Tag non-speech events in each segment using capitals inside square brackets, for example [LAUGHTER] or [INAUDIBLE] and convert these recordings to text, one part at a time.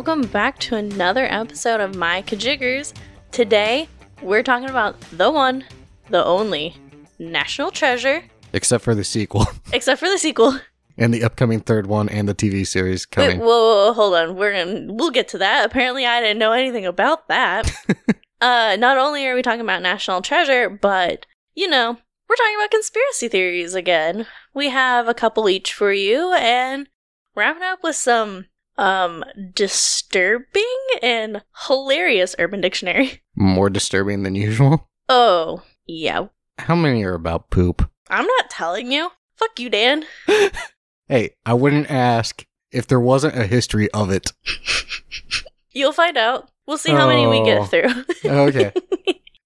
welcome back to another episode of My Kajiggers. Today, we're talking about the one, the only, National Treasure, Except for the sequel [LAUGHS] except for the sequel. and the upcoming third one and the TV series Wait, coming. whoa, whoa, whoa, hold on. We're gonna we'll get to that. Apparently, I didn't know anything about that. [LAUGHS] uh, not only are we talking about National Treasure, but you know, we're talking about conspiracy theories again. We have a couple each for you, and wrapping up with some um disturbing and hilarious Urban Dictionary. [LAUGHS] More disturbing than usual. Oh, yeah. How many are about poop? I'm not telling you. Fuck you, Dan. [LAUGHS] [LAUGHS] Hey, I wouldn't ask if there wasn't a history of it. You'll find out. We'll see how many we Oh. get through. Okay.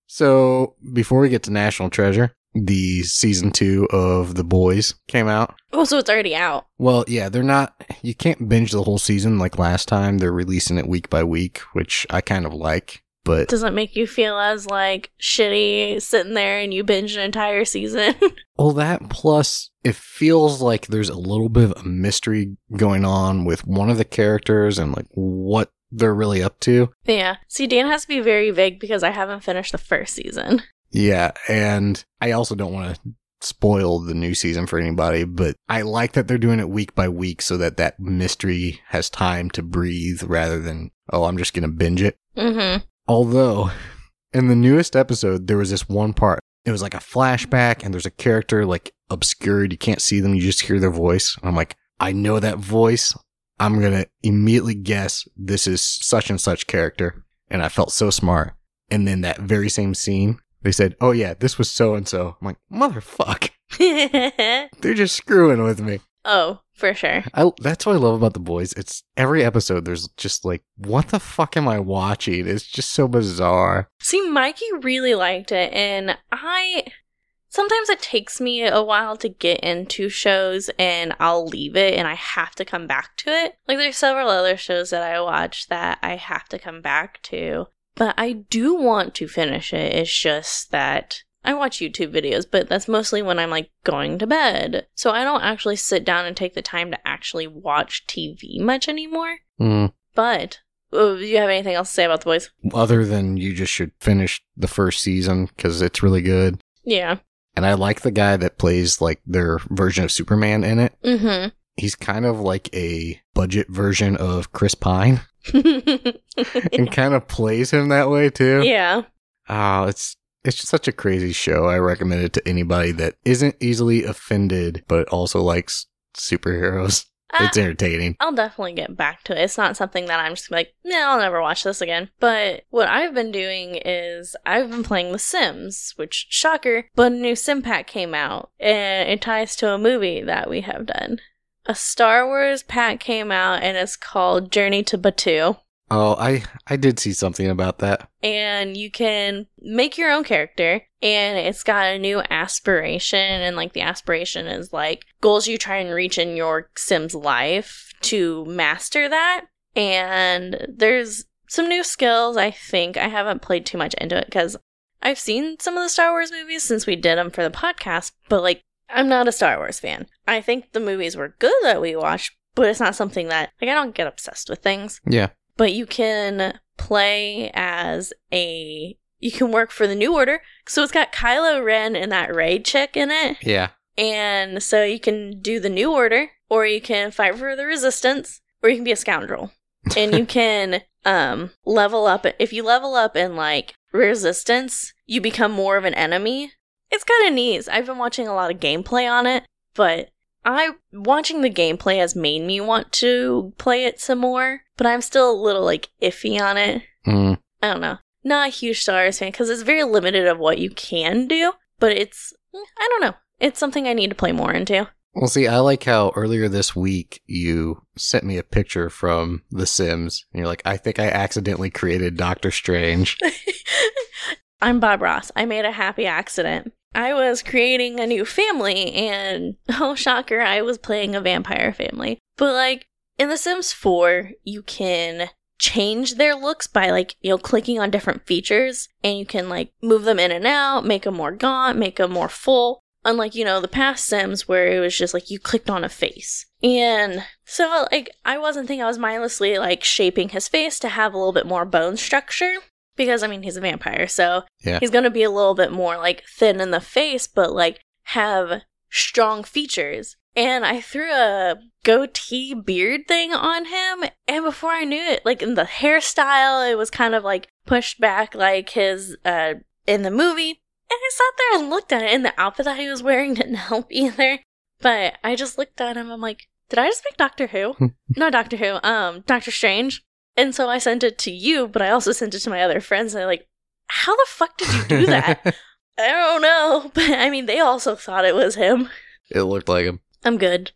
so before we get to National Treasure, the season two of The Boys came out. oh, so it's already out. Well, yeah, they're not. You can't binge the whole season like last time. They're releasing it week by week, which I kind of like. But doesn't make you feel as like shitty sitting there and you binge an entire season. [LAUGHS] well, that plus it feels like there's a little bit of a mystery going on with one of the characters and like what they're really up to. yeah. See, Dan has to be very vague because I haven't finished the first season. Yeah, and I also don't want to spoil the new season for anybody, but I like that they're doing it week by week so that that mystery has time to breathe rather than oh, I'm just going to binge it. Mm-hmm. Although, in the newest episode, there was this one part. It was like a flashback, and there's a character like obscured. You can't see them, you just hear their voice. And I'm like, I know that voice. I'm going to immediately guess this is such and such character. And I felt so smart. And then that very same scene, they said, Oh, yeah, this was so and so. I'm like, Motherfuck. [LAUGHS] They're just screwing with me. oh, for sure. I, that's what I love about the boys. It's every episode. There's just like, what the fuck am I watching? It's just so bizarre. See, Mikey really liked it, and I. Sometimes it takes me a while to get into shows and I'll leave it and I have to come back to it. Like, there's several other shows that I watch that I have to come back to. But I do want to finish it. It's just that I watch YouTube videos, but that's mostly when I'm like going to bed. So I don't actually sit down and take the time to actually watch TV much anymore. Mm. But, oh, do you have anything else to say about the boys? Other than you just should finish the first season because it's really good. Yeah. And I like the guy that plays like their version of Superman in it. Mm He's kind of like a budget version of Chris Pine [LAUGHS] and kind of plays him that way too. yeah. Oh, it's it's just such a crazy show. I recommend it to anybody that isn't easily offended but also likes superheroes. Uh, It's entertaining. I'll definitely get back to it. It's not something that I'm just like, nah, I'll never watch this again. But what I've been doing is I've been playing The Sims, which, shocker, but a new Sim pack came out, and it ties to a movie that we have done. A Star Wars pack came out, and it's called Journey to Batuu. Oh, I I did see something about that. and you can make your own character and it's got a new aspiration and like the aspiration is like goals you try and reach in your sims life to master that and there's some new skills i think i haven't played too much into it because i've seen some of the star wars movies since we did them for the podcast but like i'm not a star wars fan. I think the movies were good that we watched but it's not something that like i don't get obsessed with things. Yeah. but you can play as a you can work for the new order. So it's got kylo ren and that Rey chick in it. Yeah. and so you can do the new order or you can fight for the resistance or you can be a scoundrel. [LAUGHS] And you can um level up if you level up in like resistance you become more of an enemy it's kind of neat i've been watching a lot of gameplay on it but I watching the gameplay has made me want to play it some more, but I'm still a little like iffy on it. Mm. I don't know. Not a huge Star Wars fan because it's very limited of what you can do, but it's I don't know. It's something I need to play more into. Well, see, I like how earlier this week you sent me a picture from The Sims, and you're like, I think I accidentally created Doctor Strange. [LAUGHS] I'm Bob Ross. I made a happy accident. I was creating a new family, and [LAUGHS] oh, shocker, I was playing a vampire family. But, like, in The Sims 4, you can change their looks by, like, you know, clicking on different features, and you can, like, move them in and out, make them more gaunt, make them more full. Unlike, you know, the past Sims where it was just like you clicked on a face. And so, like, I wasn't thinking I was mindlessly like shaping his face to have a little bit more bone structure because, I mean, he's a vampire. So Yeah. he's going to be a little bit more like thin in the face, but like have strong features. And I threw a goatee beard thing on him, and before I knew it, like in the hairstyle, it was kind of like pushed back like his uh in the movie. And I sat there and looked at it, and the outfit that he was wearing didn't [LAUGHS] help either. But I just looked at him, I'm like, did I just make Doctor Who? [LAUGHS] no, Doctor Who, um, Doctor Strange. And so I sent it to you, but I also sent it to my other friends, and they're like, how the fuck did you do that? [LAUGHS] I don't know, [LAUGHS] but I mean, they also thought it was him. it looked like him. I'm good.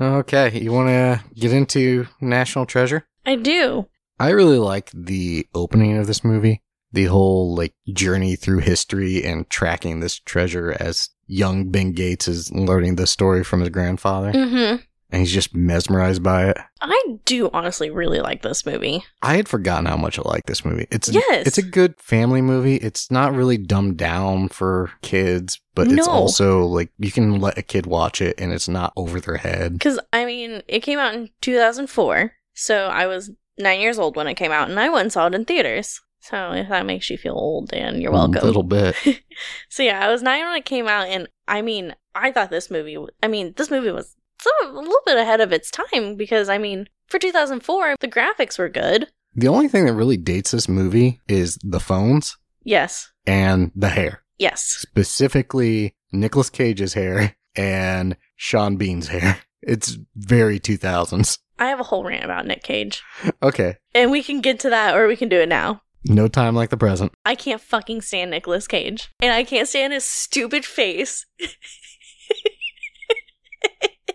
Okay, you want to get into National Treasure? I do. I really like the opening of this movie. The whole like journey through history and tracking this treasure as young Ben Gates is learning the story from his grandfather hmm and he's just mesmerized by it. I do honestly really like this movie. I had forgotten how much I like this movie. It's Yes. it's a good family movie. It's not really dumbed down for kids, but it's also like you can let a kid watch it and it's not over their head. Because, I mean, it came out in 2004, so I was nine years old when it came out, and I went and saw it in theaters. So if that makes you feel old, Dan, you're mm, welcome. A little bit. [LAUGHS] so yeah, I was nine when it came out, and I mean, I thought this movie. I mean, this movie was so a little bit ahead of its time because I mean, for 2004, the graphics were good. The only thing that really dates this movie is the phones Yes, and the hair. yes. Specifically Nicolas Cage's hair and Sean Bean's hair. [LAUGHS] It's very 2000s. I have a whole rant about Nick Cage, Okay. and we can get to that, or we can do it now. No time like the present. I can't fucking stand Nicolas Cage, and I can't stand his stupid face. [LAUGHS]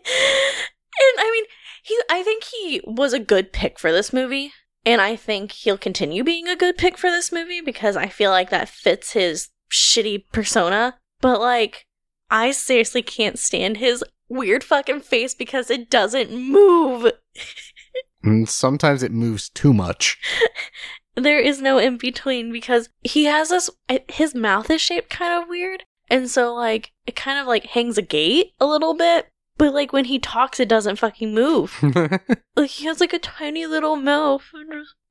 and I mean, he. I think he was a good pick for this movie, and I think he'll continue being a good pick for this movie because I feel like that fits his shitty persona. But like, I seriously can't stand his weird fucking face because it doesn't move. [LAUGHS] Mm, sometimes it moves too much. [LAUGHS] there is no in between because he has this his mouth is shaped kind of weird and so like it kind of like hangs a gate a little bit but like when he talks it doesn't fucking move. [LAUGHS] Like he has like a tiny little mouth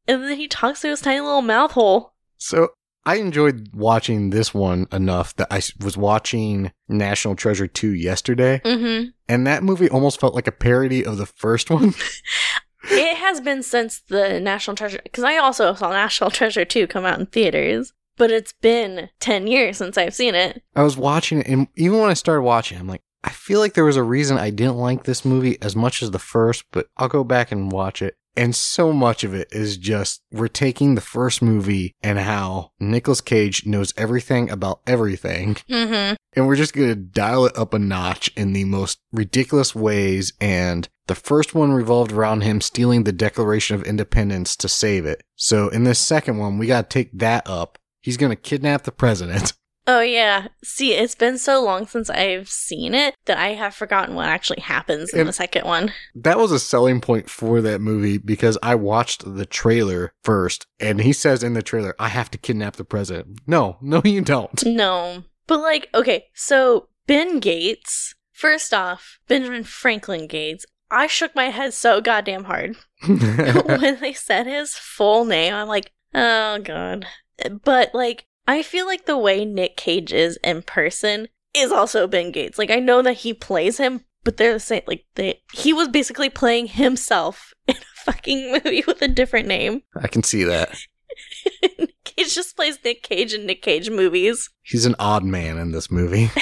and then he talks through his tiny little mouth hole. So I enjoyed watching this one enough that I was watching National Treasure 2 yesterday, mm-hmm. and that movie almost felt like a parody of the first one. [LAUGHS] it has been since the national treasure because i also saw national [LAUGHS] treasure 2 come out in theaters but it's been 10 years since i've seen it. I was watching it, and even when I started watching, I'm like, I feel like there was a reason I didn't like this movie as much as the first, but I'll go back and watch it. And so much of it is just we're taking the first movie and how Nicolas Cage knows everything about everything, mm-hmm and we're just gonna dial it up a notch in the most ridiculous ways. And the first one revolved around him stealing the Declaration of Independence to save it. So in this second one, we gotta take that up. He's gonna kidnap the president. [LAUGHS] Oh yeah. See, it's been so long since I've seen it that I have forgotten what actually happens in And- the second one. That was a selling point for that movie because I watched the trailer first and he says in the trailer, I have to kidnap the president. No, no, you don't. [LAUGHS] No. But like, okay, so Ben Gates, first off, Benjamin Franklin Gates, I shook my head so goddamn hard. [LAUGHS] [LAUGHS] when they said his full name, I'm like, oh god. But like, I feel like the way Nick Cage is in person is also Ben Gates. Like, I know that he plays him, but they're the same. Like, they he was basically playing himself [LAUGHS] in a fucking movie with a different name. [LAUGHS] I can see that. Nick Cage just plays Nick Cage in Nick Cage movies. He's an odd man in this movie. [LAUGHS]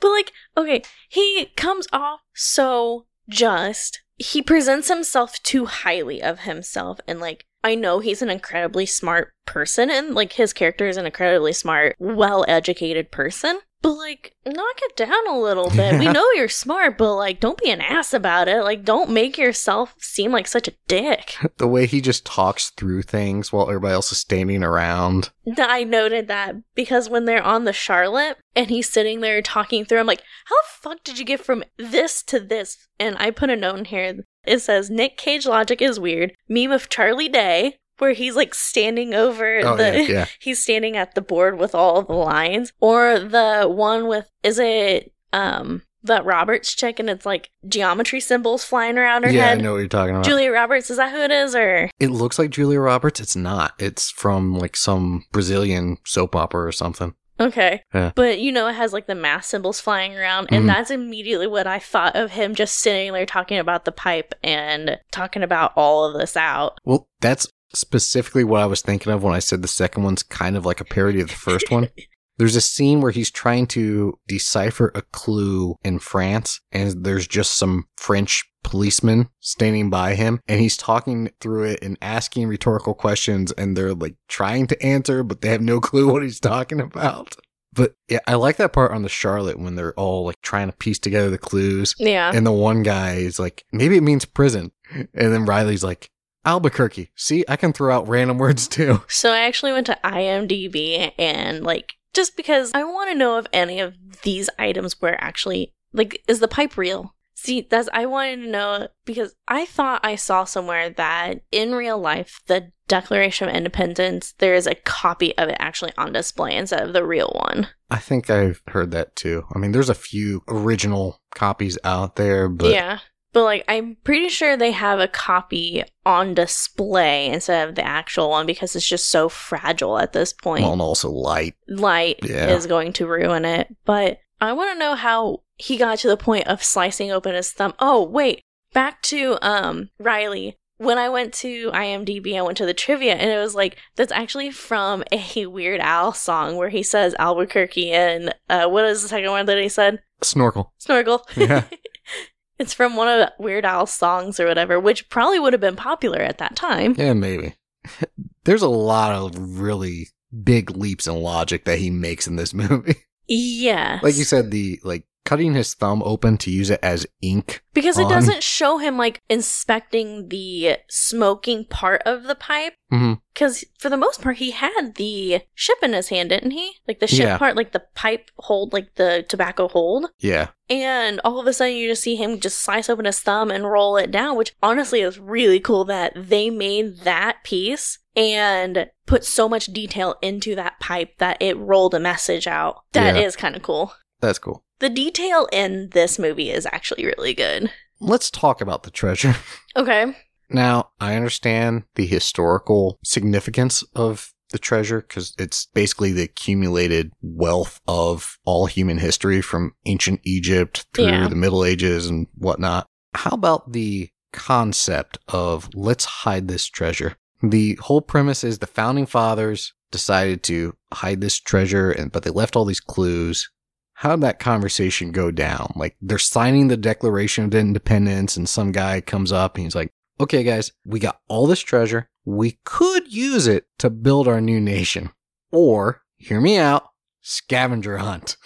But like, okay, he comes off so just. He presents himself too highly of himself and like I know he's an incredibly smart person and like his character is an incredibly smart, well-educated person. But like knock it down a little bit. We know you're smart, but like don't be an ass about it. Like don't make yourself seem like such a dick. [LAUGHS] the way he just talks through things while everybody else is standing around. I noted that because when they're on the Charlotte and he's sitting there talking through, I'm like, how the fuck did you get from this to this? And I put a note in here. It says Nick Cage logic is weird. Meme of Charlie Day, where he's like standing over Oh, the yeah, yeah. [LAUGHS] he's standing at the board with all the lines. Or the one with is it um that Roberts chick and it's like geometry symbols flying around her yeah, head. I know what you're talking about. Julia Roberts, is that who it is? Or it looks like Julia Roberts. It's not. It's from like some Brazilian soap opera or something. Okay. Yeah. But you know it has like the mass symbols flying around, and Mhm. that's immediately what I thought of him just sitting there talking about the pipe and talking about all of this out. Well, that's specifically what I was thinking of when I said the second one's kind of like a parody of the first one. [LAUGHS] There's a scene where he's trying to decipher a clue in France, and there's just some French policemen standing by him, and he's talking through it and asking rhetorical questions, and they're like trying to answer, but they have no [LAUGHS] clue what he's talking about. But yeah, I like that part on the Charlotte when they're all like trying to piece together the clues. Yeah. And the one guy is like, maybe it means prison. And then Riley's like, Albuquerque. See, I can throw out random [LAUGHS] words too. So I actually went to IMDb and like just because I want to know if any of these items were actually like is the pipe real? See, that's I wanted to know because I thought I saw somewhere that in real life the Declaration of Independence there is a copy of it actually on display instead of the real one. I think I've heard that too. I mean, there's a few original copies out there, but yeah. But like I'm pretty sure they have a copy on display instead of the actual one because it's just so fragile at this point. well, and also light. light Yeah. is going to ruin it. But I want to know how he got to the point of slicing open his thumb. Oh, wait. Back to um Riley. When I went to IMDb, I went to the trivia and it was like that's actually from a Weird Al song where he says Albuquerque and uh what is the second one that he said? Snorkel. Snorkel. Yeah. [LAUGHS] it's from one of Weird Al's songs or whatever, which probably would have been popular at that time. Yeah, maybe. [LAUGHS] there's a lot of really big leaps in logic that he makes in this [LAUGHS] movie. Yeah. like you said, the like cutting his thumb open to use it as ink. Because it doesn't show him like inspecting the smoking part of the pipe. Mm-hmm. Because for the most part, he had the ship in his hand, didn't he? Like the ship Yeah. part, like the pipe hold, like the tobacco hold. Yeah. And all of a sudden, you just see him just slice open his thumb and roll it down, which honestly is really cool that they made that piece and put so much detail into that pipe that it rolled a message out. That is Yeah. kind of cool. That's cool. The detail in this movie is actually really good. Let's talk about the treasure. [LAUGHS] Okay. Now, I understand the historical significance of the treasure because it's basically the accumulated wealth of all human history from ancient Egypt through Yeah. the Middle Ages and whatnot. How about the concept of let's hide this treasure? The whole premise is the founding fathers decided to hide this treasure, and but they left all these clues. How did that conversation go down? Like they're signing the Declaration of Independence, and some guy comes up and he's like, okay, guys, we got all this treasure. We could use it to build our new nation. Or, hear me out, scavenger hunt.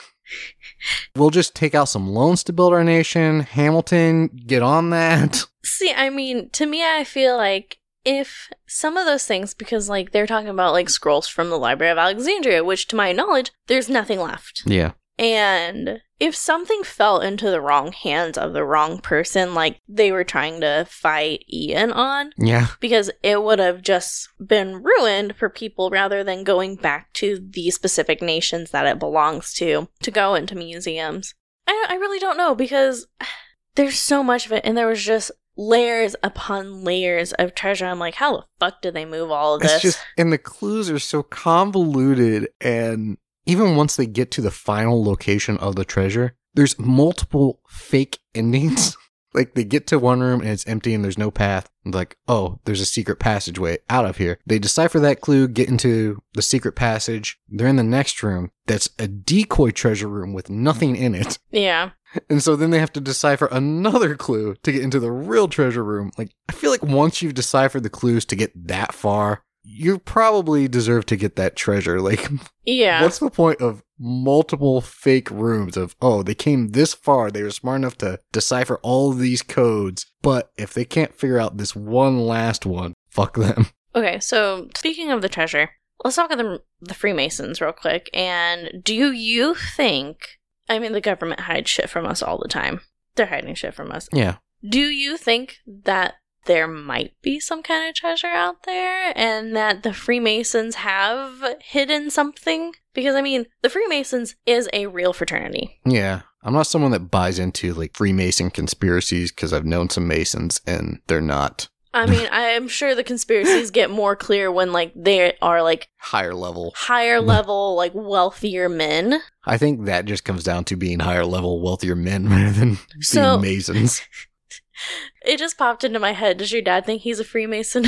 [LAUGHS] we'll just take out some loans to build our nation. Hamilton, get on that. See, I mean, to me, I feel like if some of those things, because like they're talking about like scrolls from the Library of Alexandria, which to my knowledge, there's nothing left. Yeah. And if something fell into the wrong hands of the wrong person, like they were trying to fight Ian on, Yeah. because it would have just been ruined for people rather than going back to the specific nations that it belongs to to go into museums. I, I really don't know because [SIGHS] there's so much of it, and there was just layers upon layers of treasure. I'm like, how the fuck do they move all of this? It's just, and the clues are so convoluted. And even once they get to the final location of the treasure, there's multiple fake [LAUGHS] endings. like they get to one room and it's empty and there's no path. And like, oh, there's a secret passageway out of here. They decipher that clue, get into the secret passage. They're in the next room that's a decoy treasure room with nothing in it. yeah. And so then they have to decipher another clue to get into the real treasure room. Like, I feel like once you've deciphered the clues to get that far, you probably deserve to get that treasure. [LAUGHS] Like, Yeah. what's the point of multiple fake rooms of, oh, they came this far, they were smart enough to decipher all of these codes, but if they can't figure out this one last one, fuck them. [LAUGHS] Okay, so speaking of the treasure, let's talk about the, the Freemasons real quick. And do you think, I mean, the government hides shit from us all the time. They're hiding shit from us. Yeah. Do you think that there might be some kind of treasure out there and that the Freemasons have hidden something? Because, I mean, the Freemasons is a real fraternity. Yeah. I'm not someone that buys into like Freemason conspiracies because I've known some Masons and they're not I mean, I'm sure the conspiracies get more clear when like they are like higher level. higher [LAUGHS] level, like wealthier men. I think that just comes down to being higher level, wealthier men [LAUGHS] rather than So- being Masons. [LAUGHS] It just popped into my head. Does your dad think he's a Freemason?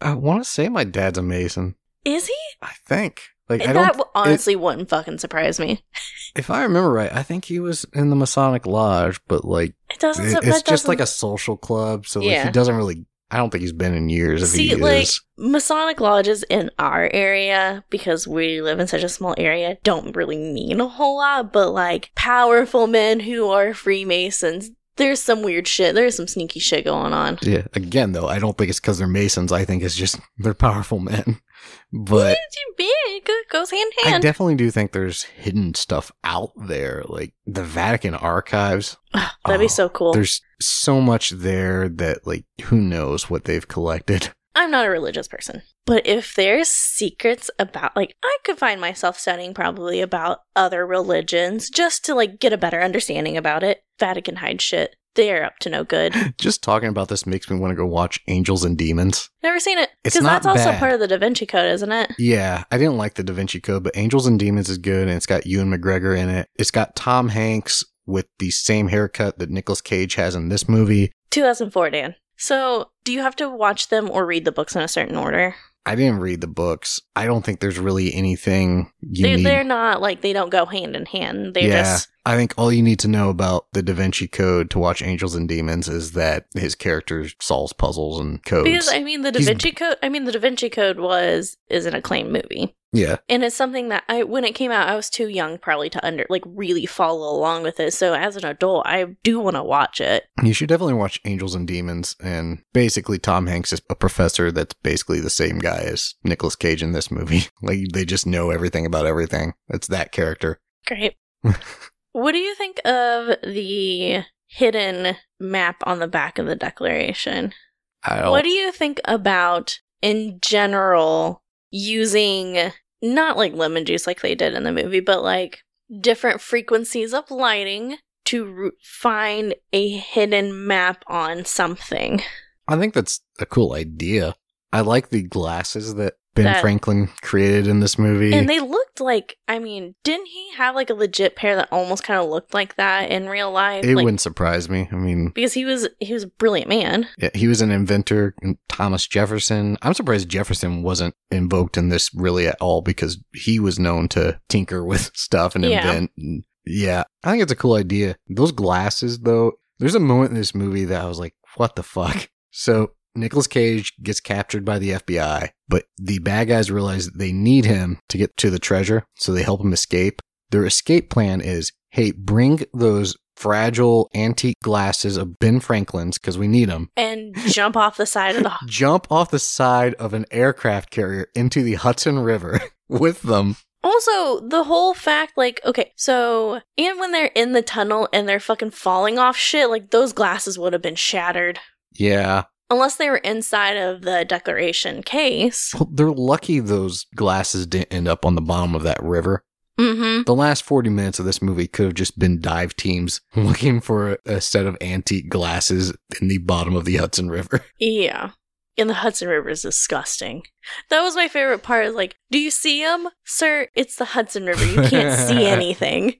I want to say my dad's a Mason. Is he? I think. Like I that don't. w- honestly wouldn't fucking surprise me. [LAUGHS] If I remember right, I think he was in the Masonic Lodge, but like It doesn't. it- that it's just doesn't- like a social club, so like Yeah. he doesn't really. I don't think he's been in years. If See, he like is, Masonic lodges in our area, because we live in such a small area, don't really mean a whole lot. But like powerful men who are Freemasons, there's some weird shit. There's some sneaky shit going on. yeah. Again, though, I don't think it's because they're Masons. I think it's just [LAUGHS] they're powerful men. [LAUGHS] But It goes hand in hand. I definitely do think there's hidden stuff out there, like the Vatican archives. [SIGHS] That'd be Oh, so cool. There's so much there that, like, who knows what they've collected. [LAUGHS] I'm not a religious person, but if there's secrets about, like, I could find myself studying probably about other religions just to, like, get a better understanding about it. Vatican hide shit. They're up to no good. [LAUGHS] Just talking about this makes me want to go watch Angels and Demons. Never seen it. It's Because not that's also bad. part of the Da Vinci Code, isn't it? Yeah, I didn't like the Da Vinci Code, but Angels and Demons is good, and it's got Ewan McGregor in it. It's got Tom Hanks with the same haircut that Nicolas Cage has in this movie. 2004, Dan. So, do you have to watch them or read the books in a certain order? I didn't read the books. I don't think there's really anything you They're, need. they're not like they don't go hand in hand. They're yeah, just I think all you need to know about the Da Vinci Code to watch Angels and Demons is that his character solves puzzles and codes. because I mean the Da He's- Vinci Code. I mean the Da Vinci Code was is an acclaimed movie. Yeah, and it's something that I when it came out I was too young probably to under like really follow along with it. So as an adult, I do want to watch it. you should definitely watch Angels and Demons. And basically, Tom Hanks is a professor that's basically the same guy as Nicolas Cage in this movie. [LAUGHS] Like they just know everything about everything. It's that character. Great. [LAUGHS] what do you think of the hidden map on the back of the Declaration? I don't. What do you think about in general using not like lemon juice like they did in the movie, but like different frequencies of lighting to find a hidden map on something? I think that's a cool idea. I like the glasses that Ben That- Franklin created in this movie. And they looked like, I mean, didn't he have like a legit pair that almost kind of looked like that in real life? it like, wouldn't surprise me. I mean, because he was he was a brilliant man. Yeah, he was an inventor, and Thomas Jefferson. I'm surprised Jefferson wasn't invoked in this really at all because he was known to tinker with [LAUGHS] stuff and Yeah. invent. And yeah, I think it's a cool idea. Those glasses, though, there's a moment in this movie that I was like, what the fuck? So Nicolas Cage gets captured by the FBI, but the bad guys realize they need him to get to the treasure, so they help him escape. Their escape plan is, hey, bring those fragile antique glasses of Ben Franklin's because we need them. And jump off the side of the [LAUGHS] Jump off the side of an aircraft carrier into the Hudson River [LAUGHS] with them. Also, the whole fact, like, okay, so, and when they're in the tunnel and they're fucking falling off shit, like, those glasses would have been shattered. Yeah. Unless they were inside of the Declaration case. Well, they're lucky those glasses didn't end up on the bottom of that river. Mm The last 40 minutes of this movie could have just been dive teams [LAUGHS] looking for a, a set of antique glasses in the bottom of the Hudson River. [LAUGHS] Yeah. And the Hudson River is disgusting. That was my favorite part. Like, do you see him? Sir, it's the Hudson River. You can't see [LAUGHS] anything.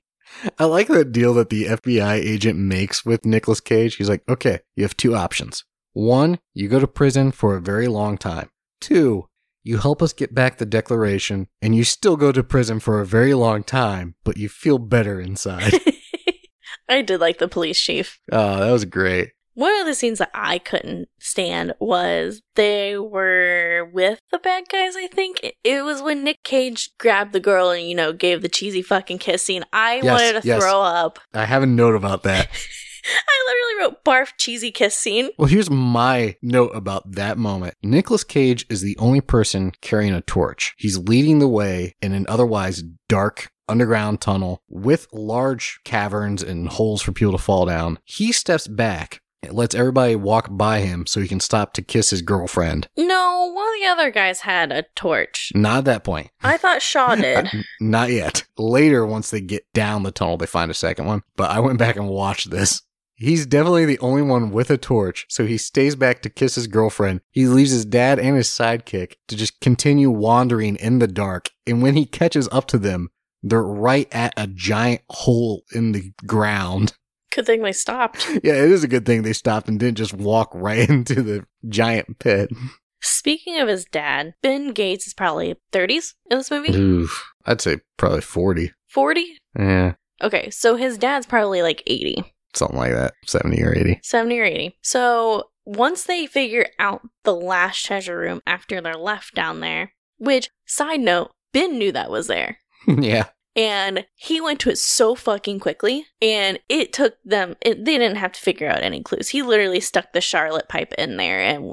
I like that deal that the FBI agent makes with Nicolas Cage. He's like, okay, you have two options. One, you go to prison for a very long time. Two, you help us get back the declaration and you still go to prison for a very long time, but you feel better inside. [LAUGHS] I did like the police chief. oh, that was great. One of the scenes that I couldn't stand was they were with the bad guys, I think. It- was when Nick Cage grabbed the girl and, you know, gave the cheesy fucking kiss scene. I Yes, wanted to yes. throw up. I have a note about that. [LAUGHS] I literally wrote barf cheesy kiss scene. Well, here's my note about that moment. Nicolas Cage is the only person carrying a torch. He's leading the way in an otherwise dark underground tunnel with large caverns and holes for people to fall down. He steps back It lets everybody walk by him so he can stop to kiss his girlfriend. No, one of the other guys had a torch. Not at that point. I thought Shaw [LAUGHS] uh, did. Not yet. Later, once they get down the tunnel, they find a second one. But I went back and watched this. He's definitely the only one with a torch, so he stays back to kiss his girlfriend. He leaves his dad and his sidekick to just continue wandering in the dark. And when he catches up to them, they're right at a giant hole in the ground. [LAUGHS] Good thing they stopped. Yeah, it is a good thing they stopped and didn't just walk right [LAUGHS] into the giant pit. Speaking of his dad, Ben Gates is probably 30s in this movie. Oof. I'd say probably 40. 40? Yeah, Okay, so his dad's probably like 80. Something like that. 70 or 80. 70 or 80. So once they figure out the last treasure room after they're left down there, which, side note, Ben knew that was there. [LAUGHS] yeah. And he went to it so fucking quickly, and it took them, it, they didn't have to figure out any clues. He literally stuck the Charlotte pipe in there and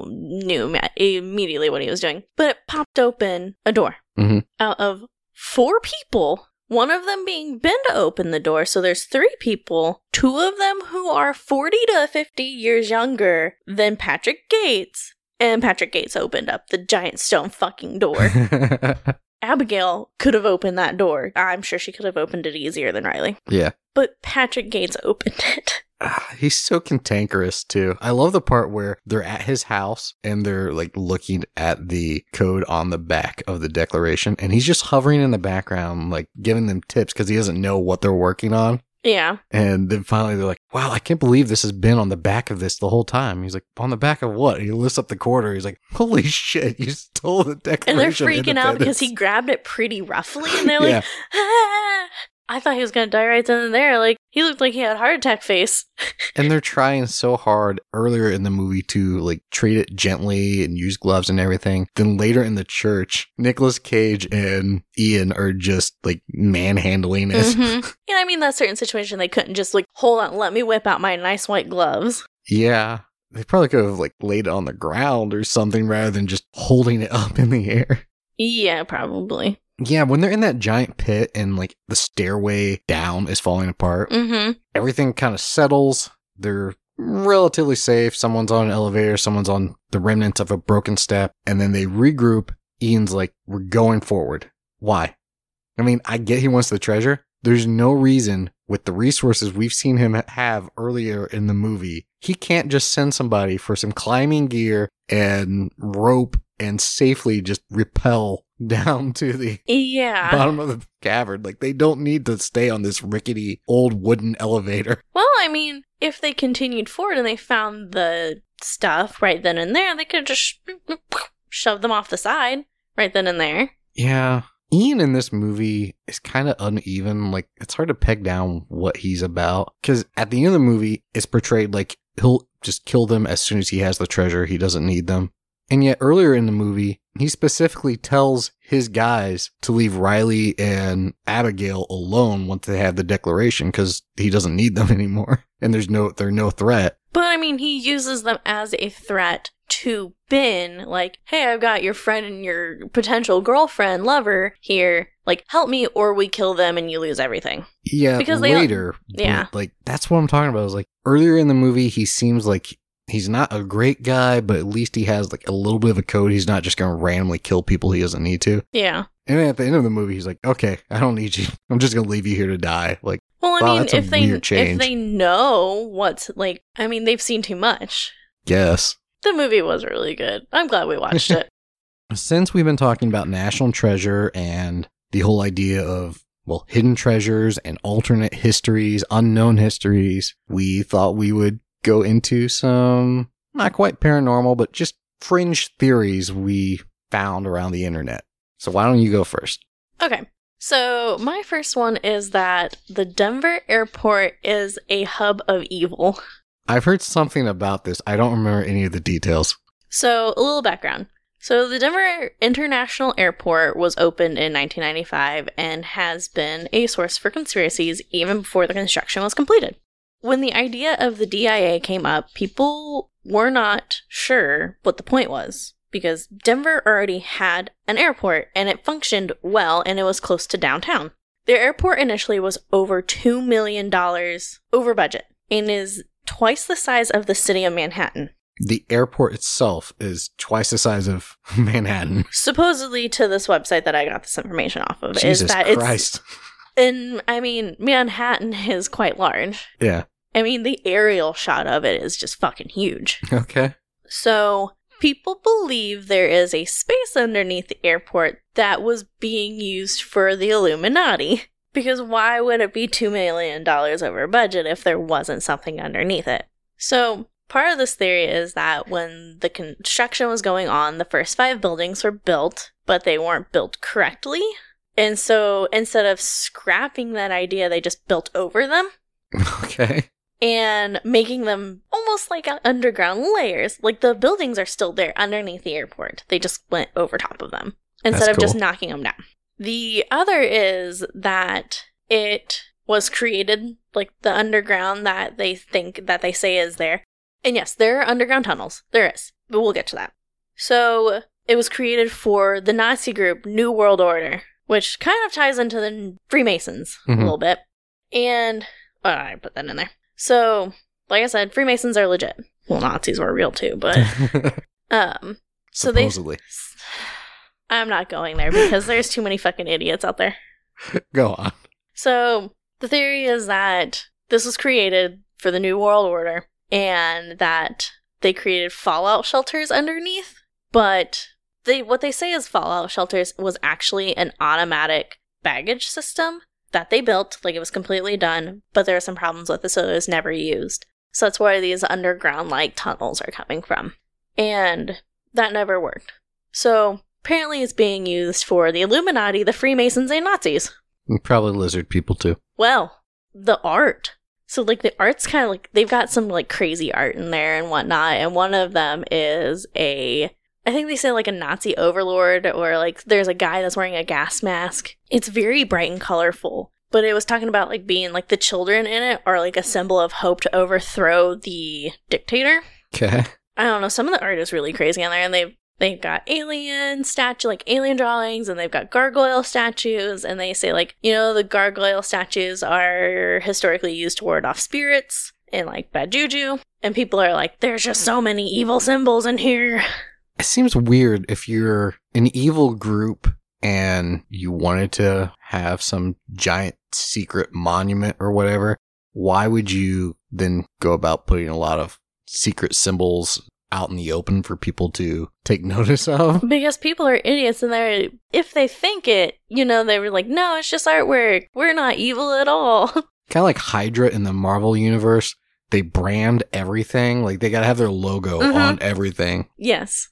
knew immediately what he was doing. But it popped open a door. Mhm. Out of four people, one of them being Ben to open the door, so there's three people, two of them who are 40 to 50 years younger than Patrick Gates. And Patrick Gates opened up the giant stone fucking door. [LAUGHS] Abigail could have opened that door. I'm sure she could have opened it easier than Riley. yeah. But Patrick Gates opened it. Ah, [SIGHS] He's so cantankerous too. I love the part where they're at his house and they're like looking at the code on the back of the declaration and he's just hovering in the background like giving them tips because he doesn't know what they're working on. Yeah. And then finally they're like, wow, I can't believe this has been on the back of this the whole time. He's like, on the back of what? He lifts up the quarter. He's like, holy shit, you stole the declaration. And they're freaking out because he grabbed it pretty roughly [LAUGHS] and they're like, Yeah. ah. I thought he was going to die right then and there. Like, he looked like he had heart attack face. [LAUGHS] And they're trying so hard earlier in the movie to like treat it gently and use gloves and everything. Then later in the church, Nicolas Cage and Ian are just like manhandling it. Mhm. [LAUGHS] Yeah, I mean, that certain situation, they couldn't just like, hold on, let me whip out my nice white gloves. Yeah. They probably could have like laid it on the ground or something rather than just holding it up in the air. Yeah, probably. Yeah, when they're in that giant pit and like the stairway down is falling apart, Mm-hmm. everything kind of settles. They're relatively safe. Someone's on an elevator, someone's on the remnants of a broken step, and then they regroup. Ian's like, We're going forward. Why? I mean, I get he wants the treasure. There's no reason with the resources we've seen him have earlier in the movie, he can't just send somebody for some climbing gear and rope and safely just repel [LAUGHS] down to the Yeah. bottom of the cavern. Like they don't need to stay on this rickety old wooden elevator. [LAUGHS] Well, I mean, if they continued forward and they found the stuff right then and there, they could just [LAUGHS] shove them off the side right then and there. Yeah. Ian in this movie is kind of uneven. Like it's hard to peg down what he's about because at the end of the movie, it's portrayed like he'll just kill them as soon as he has the treasure. He doesn't need them. And yet earlier in the movie, he specifically tells his guys to leave Riley and Abigail alone once they have the declaration because he doesn't need them [LAUGHS] anymore. And there's no, they're no threat. But I mean, he uses them as a threat to Ben, like, hey, I've got your friend and your potential girlfriend, lover here. Like, help me or we kill them and you lose everything. Yeah, Because later. but, yeah. like that's what I'm talking about. Is like earlier in the movie, he seems like he's not a great guy, but at least he has like a little bit of a code. He's not just going to randomly kill people he doesn't need to. Yeah. And then at the end of the movie, he's like, "Okay, I don't need you. [LAUGHS] I'm just going to leave you here to die." Like, Well, I Wow, mean, a if they weird if they know what's like, I mean, they've seen too much. yes. The movie was really good. I'm glad we watched it. [LAUGHS] [LAUGHS] Since we've been talking about national treasure and the whole idea of well, hidden treasures and alternate histories, unknown histories, we thought we would go into some not quite paranormal, but just fringe theories we found around the internet. So why don't you go first? Okay. So, my first one is that the Denver airport is a hub of evil. I've heard something about this. I don't remember any of the details. So, a little background. So, the Denver International Airport was opened in 1995 and has been a source for conspiracies even before the construction was completed. When the idea of the DIA came up, people were not sure what the point was because Denver already had an airport and it functioned well and it was close to downtown. Their airport initially was over $2 million over budget and is twice the size of the city of Manhattan. The airport itself is twice the size of [LAUGHS] Manhattan. Supposedly, to this website that I got this information off of, Jesus is that it's Christ. [LAUGHS] and I mean Manhattan [LAUGHS] is quite large. Yeah. I mean the aerial shot of it is just fucking huge. Okay. So people believe there is a space underneath the airport that was being used for the Illuminati. Because why would it be $2 million over budget if there wasn't something underneath it? So, part of this theory is that when the construction was going on, the first five buildings were built, but they weren't built correctly. And so, instead of scrapping that idea, they just built over them [LAUGHS] Okay. and making them almost like underground layers. Like the buildings are still there underneath the airport. They just went over top of them instead That's of just knocking them down. The other is that it was created like the underground that they think that they say is there. And yes, there are underground tunnels. There is. But we'll get to that. So it was created for the Nazi group New World Order, which kind of ties into the Freemasons Mhm. a little bit. And I put that in there. So, like I said, Freemasons are legit. Well, Nazis were real too, but [LAUGHS] um, so they. Supposedly. I'm not going there because there's too many fucking idiots out there. Go on. So the theory is that this was created for the New World Order and that they created fallout shelters underneath, but they what they say is fallout shelters was actually an automatic baggage system that they built, like it was completely done, but there are some problems with it, so it was never used. So that's where these underground like tunnels are coming from. And that never worked. So apparently it's being used for the Illuminati, the Freemasons, and Nazis. And Probably lizard people too. Well, the art. So like the art's kind of like they've got some like crazy art in there and whatnot, and one of them is a I think they say like a Nazi overlord or like there's a guy that's wearing a gas mask. It's very bright and colorful. But it was talking about like being like the children in it are like a symbol of hope to overthrow the dictator. Okay. I don't know. Some of the art is really crazy on there, and they've they've got alien statue like alien drawings, and they've got gargoyle statues, and they say like you know the gargoyle statues are historically used to ward off spirits and like bad juju, and people are like, there's just so many evil symbols in here. It seems weird if you're an evil group and you wanted to have some giant secret monument or whatever. Why would you then go about putting a lot of secret symbols out in the open for people to take [LAUGHS] notice of? Because people are idiots, and they're if they think it, you know, they were like, no, it's just artwork. We're not evil at all. [LAUGHS] kind of like Hydra in the Marvel universe. They brand everything. Like they got to have their logo Mhm. on everything. Yes.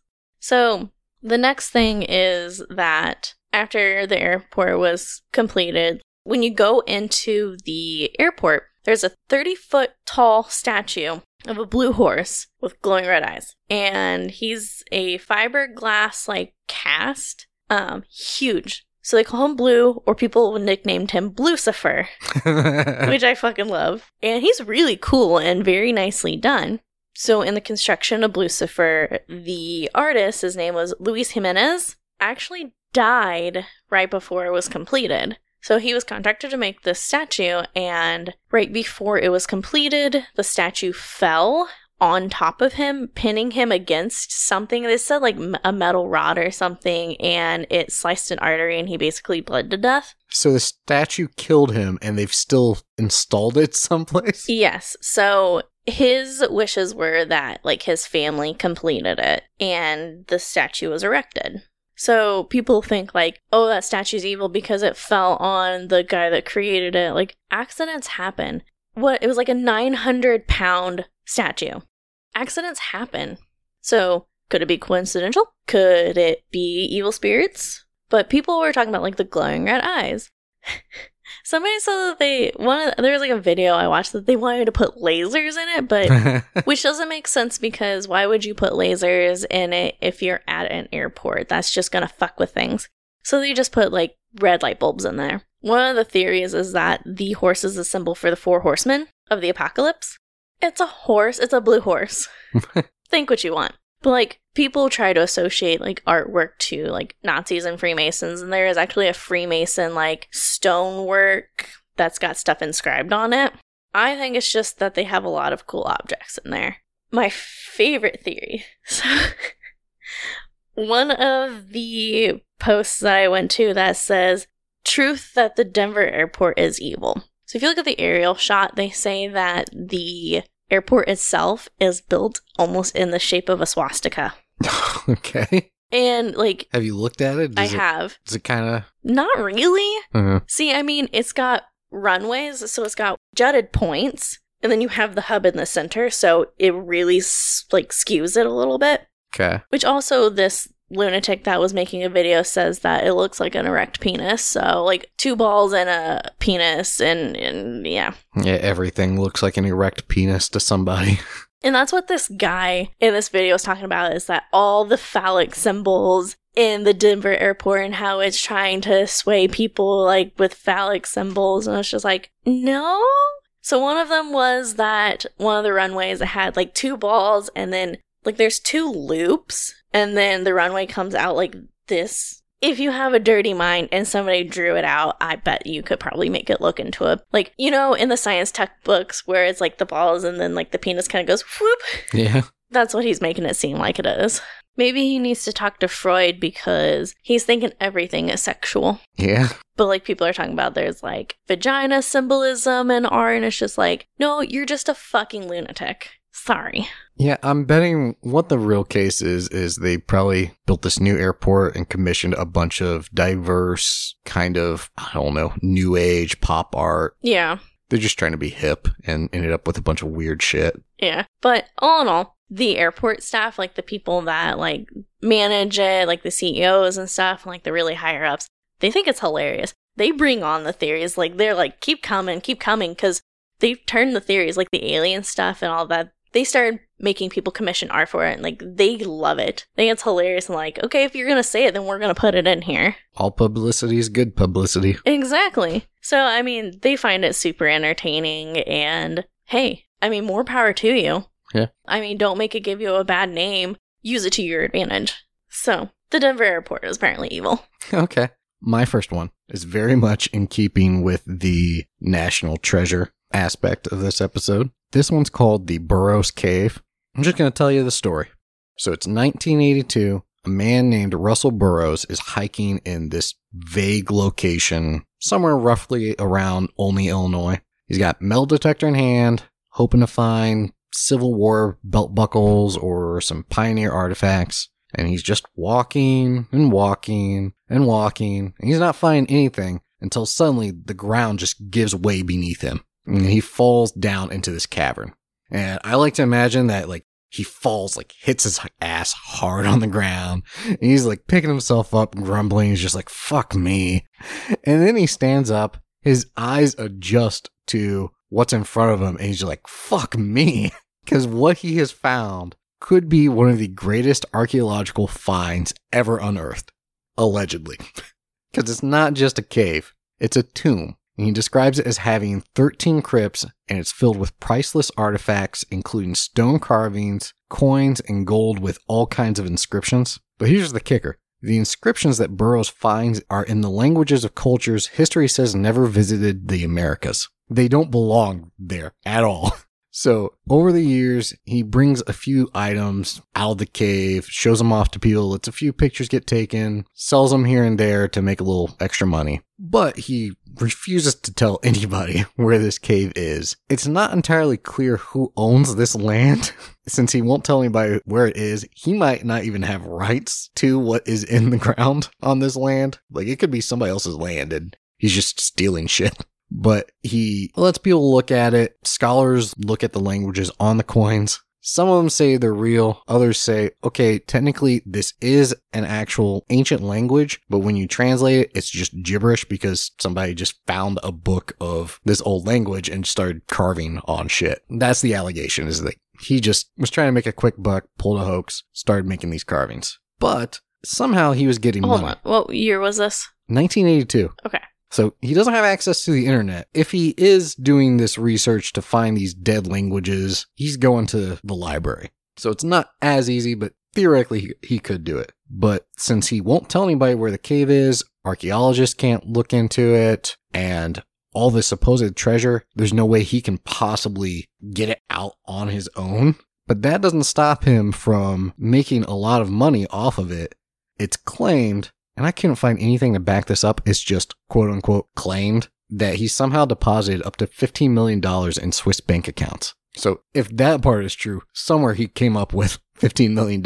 So the next thing is that after the airport was completed, when you go into the airport, there's a 30 foot tall statue of a blue horse with glowing red eyes. And he's a fiberglass like cast, um, huge. So they call him Blue, or people nicknamed him Blucifer [LAUGHS] which I fucking love. And he's really cool and very nicely done. So, in the construction of Lucifer, the artist, his name was Luis Jimenez, actually died right before it was completed. So, he was contracted to make this statue, and right before it was completed, the statue fell on top of him, pinning him against something. They said like a metal rod or something, and it sliced an artery, and he basically bled to death. so the statue killed him and they've still installed it [LAUGHS] someplace? Yes. So his wishes were that like his family completed it and the statue was erected. So people think like, oh, that statue's evil because it fell on the guy that created it. Like accidents happen. What it was like a 900 pound statue. Accidents happen. So could it be coincidental? Could it be evil spirits? But people were talking about like the glowing red eyes. [LAUGHS] Somebody said that they one of, there was like a video I watched that they wanted to put lasers in it, but [LAUGHS] which doesn't make sense because why would you put lasers in it if you're at an airport? That's just gonna fuck with things. So they just put like red light bulbs in there. One of the theories is that the horse is a symbol for the four horsemen of the apocalypse. It's a horse, it's a blue horse. [LAUGHS] Think what you want. But like people try to associate like artwork to like Nazis and Freemasons, and there is actually a Freemason like stonework that's got stuff inscribed on it. I think it's just that they have a lot of cool objects in there. My favorite theory. So, [LAUGHS] one of the posts that I went to that says, Truth that the Denver airport is evil. So, if you look at the aerial shot, they say that the airport itself is built almost in the shape of a swastika. [LAUGHS] okay. And, like, Have you looked at it? I it, have. Does it kind of? Not really. Uh, See, I mean, it's got runways, so it's got jutted points, and then you have the hub in the center, so it really like skews it a little bit. okay. Which also, this lunatic that was making a video says that it looks like an erect penis. So, like two balls and a penis, and, and yeah. Yeah, everything looks like an erect penis to somebody. [LAUGHS] And that's what this guy in this video is talking about is that all the phallic symbols in the Denver airport and how it's trying to sway people like with phallic symbols. And it's just like, no. So one of them was that one of the runways that had like two balls and then like there's two loops and then the runway comes out like this. If you have a dirty mind and somebody drew it out, I bet you could probably make it look into a like you know in the science tech books where it's like the balls and then like the penis kind of goes whoop. Yeah. That's what he's making it seem like it is. Maybe he needs to talk to Freud because he's thinking everything is sexual. Yeah. But like people are talking about there's like vagina symbolism and art, and it's just like, no, you're just a fucking lunatic. Sorry. Yeah, I'm betting what the real case is is they probably built this new airport and commissioned a bunch of diverse kind of I don't know, new age pop art. Yeah. They're just trying to be hip and ended up with a bunch of weird shit. Yeah. But all in all, the airport staff, like the people that like manage it, like the CEOs and stuff, like the really higher ups, they think it's hilarious. They bring on the theories. Like they're like, keep coming, keep coming, because they've turned the theories, like the alien stuff and all that. They started making people commission art for it, and like they love it. They think it's hilarious, and like, okay, if you're gonna say it, then we're gonna put it in here. All publicity is good publicity. Exactly. So, I mean, they find it super entertaining, and hey, I mean, more power to you. Yeah. I mean, don't make it give you a bad name. Use it to your advantage. So, the Denver airport is apparently evil. [LAUGHS] Okay. My first one is very much in keeping with the national treasure aspect of this episode. This one's called the Burrows Cave. I'm just going to tell you the story. So it's 1982. A man named Russell Burrows is hiking in this vague location somewhere roughly around Olney, Illinois. He's got metal detector in hand, hoping to find Civil War belt buckles or some pioneer artifacts. And he's just walking and walking and walking. And he's not finding anything until suddenly the ground just gives way beneath him. And he falls down into this cavern. And I like to imagine that like he falls, like hits his ass hard on the ground. And he's like picking himself up, grumbling. He's just like, fuck me. And then he stands up. His eyes adjust to what's in front of him. And he's like, fuck me. [LAUGHS] Because what he has found could be one of the greatest archaeological finds ever unearthed. Allegedly. [LAUGHS] Because it's not just a cave, it's a tomb. And he describes it as having 13 crypts and it's filled with priceless artifacts, including stone carvings, coins, and gold with all kinds of inscriptions. But here's the kicker. The inscriptions that Burrows finds are in the languages of cultures history says never visited the Americas. They don't belong there at all. [LAUGHS] So over the years, he brings a few items out of the cave, shows them off to people, lets a few pictures get taken, sells them here and there to make a little extra money. But he refuses to tell anybody [LAUGHS] where this cave is. It's not entirely clear who owns this land. [LAUGHS] Since he won't tell anybody where it is, he might not even have rights to what is in the [LAUGHS] ground on this land. Like it could be somebody else's land and he's just stealing shit but he lets people look at it. Scholars look at the languages on the coins. Some of them say they're real. Others say, okay, technically this is an actual ancient language, but when you translate it, it's just gibberish because somebody just found a book of this old language and started carving on shit. That's the allegation is that he just was trying to make a quick buck, pulled a hoax, started making these carvings. But somehow he was getting Hold money. on. What year was this? 1982. Okay. So he doesn't have access to the internet. If he is doing this research to find these dead languages, he's going to the library. So it's not as easy, but theoretically he, could do it. But since he won't tell anybody where the cave is, archaeologists can't look into it, and all this supposed treasure. There's no way he can possibly get it out on his own. But that doesn't stop him from making a lot of money off of it. It's claimed, and I couldn't find anything to back this up. It's just quote unquote claimed that he somehow deposited up to $15 million in Swiss bank accounts. So if that part is true, somewhere he came up with [LAUGHS] $15 million.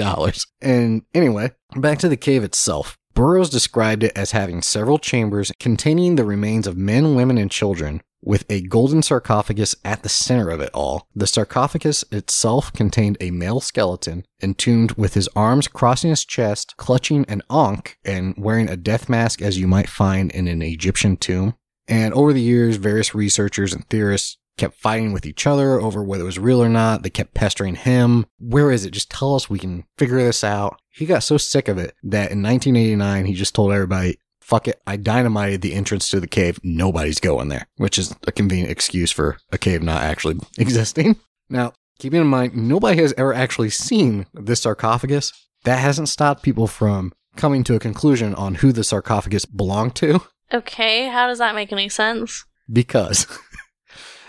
And anyway, back to the cave itself. Burrows described it as having several chambers containing the remains of men, women, and children, with a golden sarcophagus at the center of it all. The sarcophagus itself contained a male skeleton, entombed with his arms crossing his chest, clutching an ankh, and wearing a death mask as you might find in an Egyptian tomb. And over the years, various researchers and theorists kept fighting with each other over whether it was real or not. They kept pestering him. Where is it? Just tell us we can figure this out. He got so sick of it that in 1989, he just told everybody, fuck it, I dynamited the entrance to the cave. Nobody's going there, which is a convenient excuse for a cave not actually [LAUGHS] existing. Now, keeping in mind, nobody has ever actually seen this sarcophagus. That hasn't stopped people from coming to a conclusion on who the sarcophagus belonged to. Okay, how does that make any sense? Because [LAUGHS]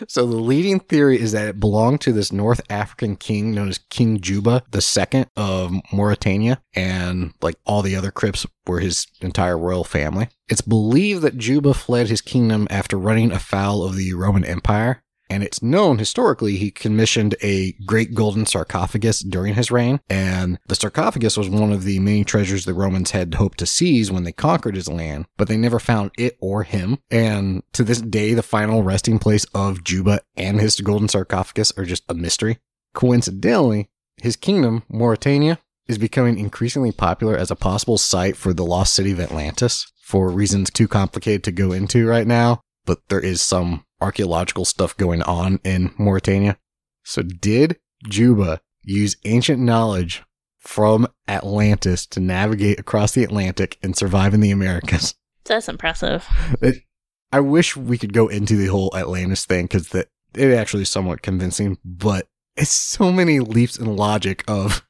So the leading theory is that it belonged to this North African king known as King Juba II of Mauritania, and like all the other crypts were his entire royal family. It's believed that Juba fled his kingdom after running afoul of the Roman Empire, and it's known historically he commissioned a great golden sarcophagus during his reign. And the sarcophagus was one of the many treasures the Romans had hoped to seize when they conquered his land, but they never found it or him. And to this day, the final resting place of Juba and his golden sarcophagus are just a mystery. Coincidentally, his kingdom, Mauritania, is becoming increasingly popular as a possible site for the lost city of Atlantis for reasons too complicated to go into right now, but there is some archaeological stuff going on in Mauritania. So did Juba use ancient knowledge from Atlantis to navigate across the Atlantic and survive in the Americas? [LAUGHS] That's impressive. It, I wish we could go into the whole Atlantis thing because that it actually is somewhat convincing, but it's so many leaps in logic of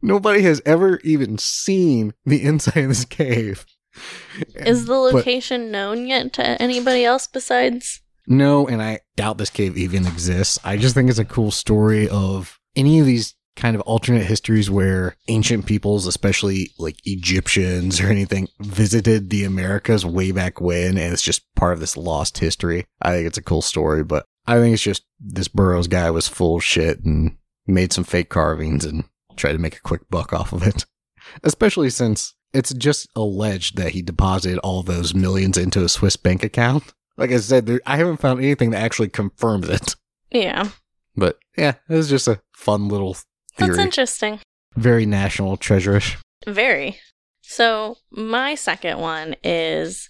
nobody has ever even seen the inside of this cave. Is the But- location known yet to anybody else besides? No, and I doubt this cave even exists. I just think it's a cool story of any of these kind of alternate histories where ancient peoples, especially like Egyptians or anything, visited the Americas way back when, and it's just part of this lost history. I think it's a cool story, but I think it's just this Burrows guy was full of shit and made some fake carvings and tried to make a quick buck off of it. [LAUGHS] Especially since it's just alleged that he deposited all those millions into a Swiss bank account. Like I said, there, I haven't found anything that actually confirms it. Yeah, But yeah, it was just a fun little theory. that's interesting. Very national treasure-ish. Very. So, my second one is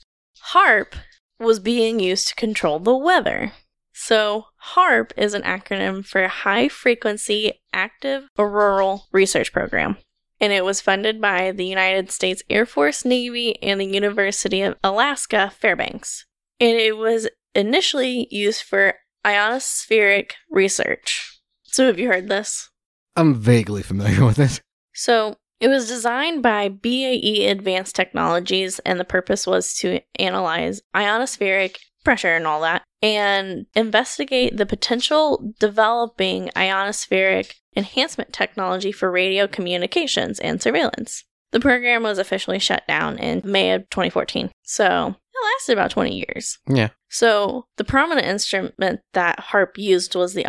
HAARP was being used to control the weather. So, HAARP is an acronym for High Frequency Active Auroral Research Program. And it was funded by the United States Air Force, Navy, and the University of Alaska Fairbanks. And it was initially used for ionospheric research. So, have you heard this? I'm vaguely familiar [LAUGHS] with it. So it was designed by BAE Advanced Technologies, and the purpose was to analyze ionospheric pressure and all that, and investigate the potential developing ionospheric enhancement technology for radio communications and surveillance. The program was officially shut down in May of 2014, so it lasted about 20 years. Yeah. So, the prominent instrument that HAARP used was the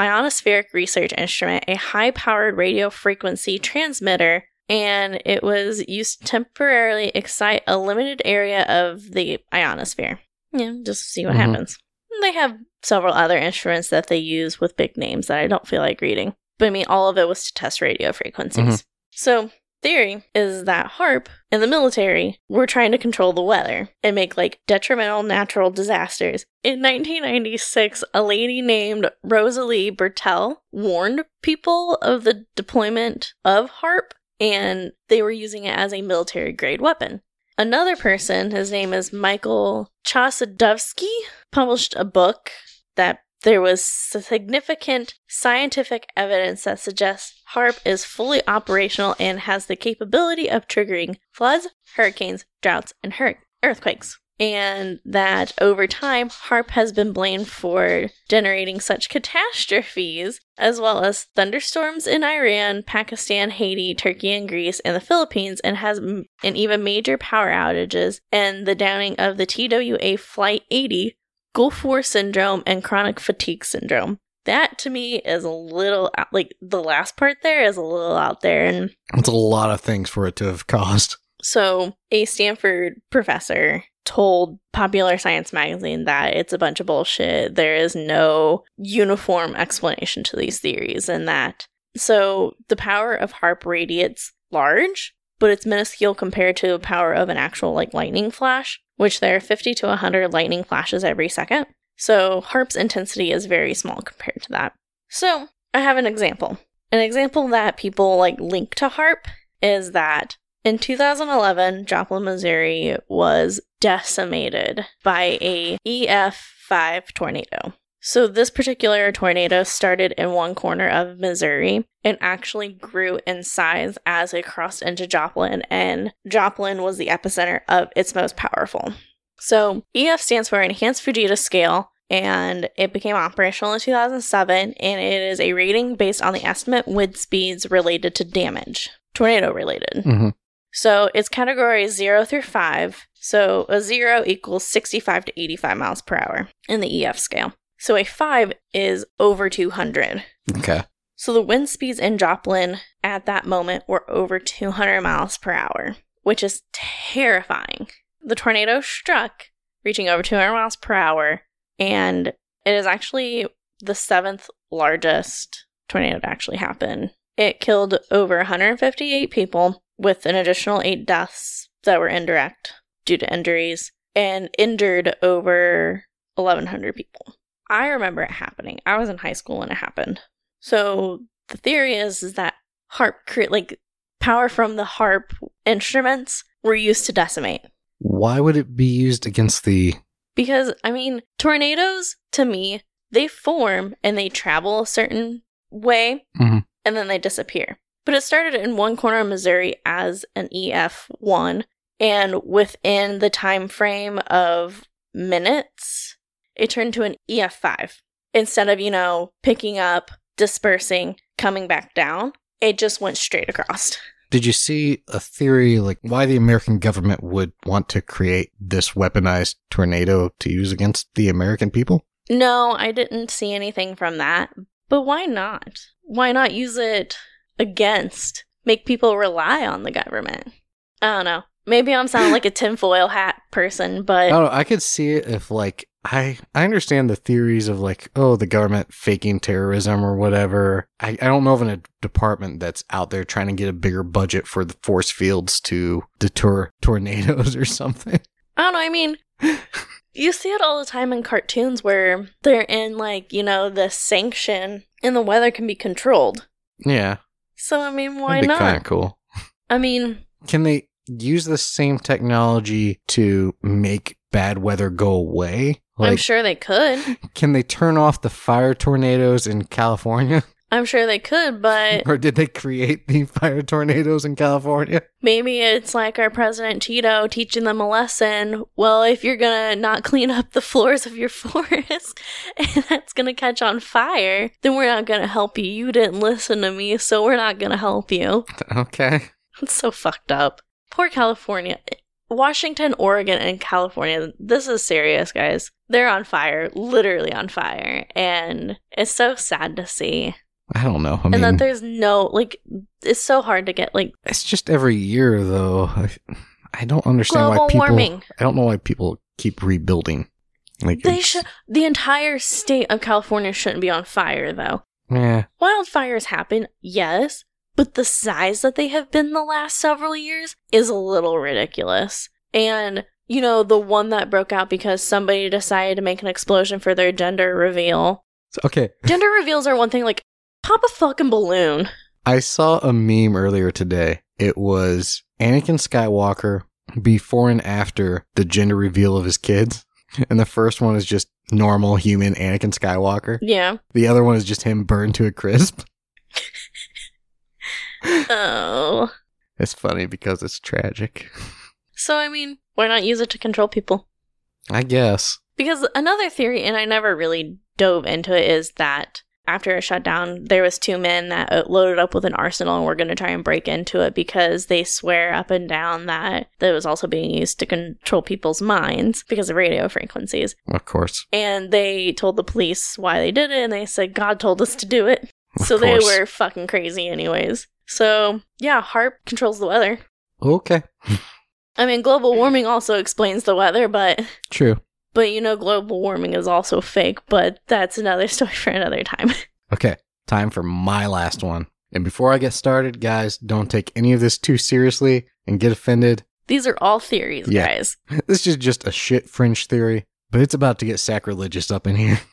Ionospheric Research Instrument, a high powered radio frequency transmitter, and it was used to temporarily excite a limited area of the ionosphere. Yeah, just see what Mhm. happens. They have several other instruments that they use with big names that I don't feel like reading. But I mean, all of it was to test radio frequencies. Mhm. So, theory is that HAARP and the military were trying to control the weather and make like detrimental natural disasters. In 1996, a lady named Rosalie Bertell warned people of the deployment of HAARP and they were using it as a military grade weapon. Another person, his name is Michael Chossudovsky, published a book that there was significant scientific evidence that suggests HAARP is fully operational and has the capability of triggering floods, hurricanes, droughts, and hur- earthquakes. and that over time, HAARP has been blamed for generating such catastrophes, as well as thunderstorms in Iran, Pakistan, Haiti, Turkey, and Greece, and the Philippines, and has m- and even major power outages and the downing of the TWA Flight 80, Gulf War syndrome, and chronic fatigue syndrome. That to me is a little out, like the last part there is a little out there, and It's a lot of things for it to have caused. so, a Stanford professor told Popular Science magazine that it's a bunch of bullshit. There is no uniform explanation to these theories, and that so the power of HAARP radiates large, but it's minuscule compared to the power of an actual like lightning flash, which there are 50 to 100 lightning flashes every second. So, HAARP's intensity is very small compared to that. So, I have an example. An example that people like link to HAARP is that in 2011, Joplin, Missouri was decimated by a EF5 tornado. So this particular tornado started in one corner of Missouri and actually grew in size as it crossed into Joplin and Joplin was the epicenter of its most powerful. So EF stands for Enhanced Fujita Scale and it became operational in 2007 and it is a rating based on the estimate wind speeds related to damage, tornado related. hmm So it's categories 0 through 5. So a 0 equals 65 to 85 miles per hour in the EF scale. So a 5 is over 200. Okay. So the wind speeds in Joplin at that moment were over 200 miles per hour, which is terrifying. The tornado struck, reaching over 200 miles per hour, and it is actually the seventh largest tornado to actually happen. It killed over 158 people, with an additional eight deaths that were indirect due to injuries, and injured over 1,100 people. I remember it happening. I was in high school when it happened. So the theory is, is that HAARP cre- like power from the HAARP instruments were used to decimate. Why would it be used against the? Because I mean, tornadoes to me, they form and they travel a certain way Mhm. and then they disappear. But it started in one corner of Missouri as an EF1 and within the time frame of minutes, it turned to an EF5. Instead of, you know, picking up, dispersing, coming back down, it just went straight across. Did you see a theory like why the American government would want to create this weaponized tornado to use against the American people? No, I didn't see anything from that. But why not? Why not use it against? Make people rely on the government. I don't know. Maybe I'm sounding like a tinfoil hat person, but I don't know. I could see it if like I I understand the theories of like oh the government faking terrorism or whatever. I, I don't know of a department that's out there trying to get a bigger budget for the force fields to deter [LAUGHS] tornadoes or something. I don't know. I mean, you see it all the time in cartoons where they're in like, you know, the sanction and the weather can be controlled. Yeah, So, I mean, why that'd be kind not? of cool. I mean, Can they use the same technology to make bad weather go away? I'm sure they could. can they turn off the fire tornadoes in California? [LAUGHS] I'm sure they could, but or did they create the fire tornadoes in California? maybe it's like our president Tito teaching them a lesson. Well, if you're gonna not clean up the floors of your [LAUGHS] forest and that's gonna catch on fire, then we're not gonna help you. You didn't listen to me, so we're not gonna help you. [LAUGHS] Okay. It's so fucked up. Poor California. Washington, Oregon, and California. This is serious, guys. They're on fire, literally on fire. And it's so sad to see. I don't know. I and mean, that there's no, like, it's so hard to get, like, it's just every year, though. I, I don't understand why people. warming. I don't know why people keep rebuilding. Like They should, the entire state of California shouldn't be on fire, though. Yeah. Wildfires happen, yes, but the size that they have been the last several years is a little ridiculous. And, you know, the one that broke out because somebody decided to make an explosion for their gender reveal. Okay. [LAUGHS] Gender reveals are one thing, like, pop a fucking balloon. I saw a meme earlier today. It was Anakin Skywalker before and after the gender reveal of his kids. [LAUGHS] And the first one is just normal human Anakin Skywalker. Yeah. The other one is just him burned to a crisp. [LAUGHS] Oh. It's funny because it's tragic. [LAUGHS] So, I mean, why not use it to control people? I guess. Because another theory, and I never really dove into it, is that after it shut down, there was two men that uh, loaded up with an arsenal and were going to try and break into it because they swear up and down that it was also being used to control people's minds because of radio frequencies. Of course. And they told the police why they did it, and they said God told us to do it. Of so they were fucking crazy, anyways. So yeah, HAARP controls the weather. Okay. I mean, global warming also explains the weather, but True. but you know, global warming is also fake. But that's another [LAUGHS] story for another time. Okay. Time for my last one. And before I get started, guys, don't take any of this too seriously and get offended. These are all theories, Yeah. guys. [LAUGHS] This is just a shit fringe theory, but it's about to get sacrilegious up in here. [LAUGHS]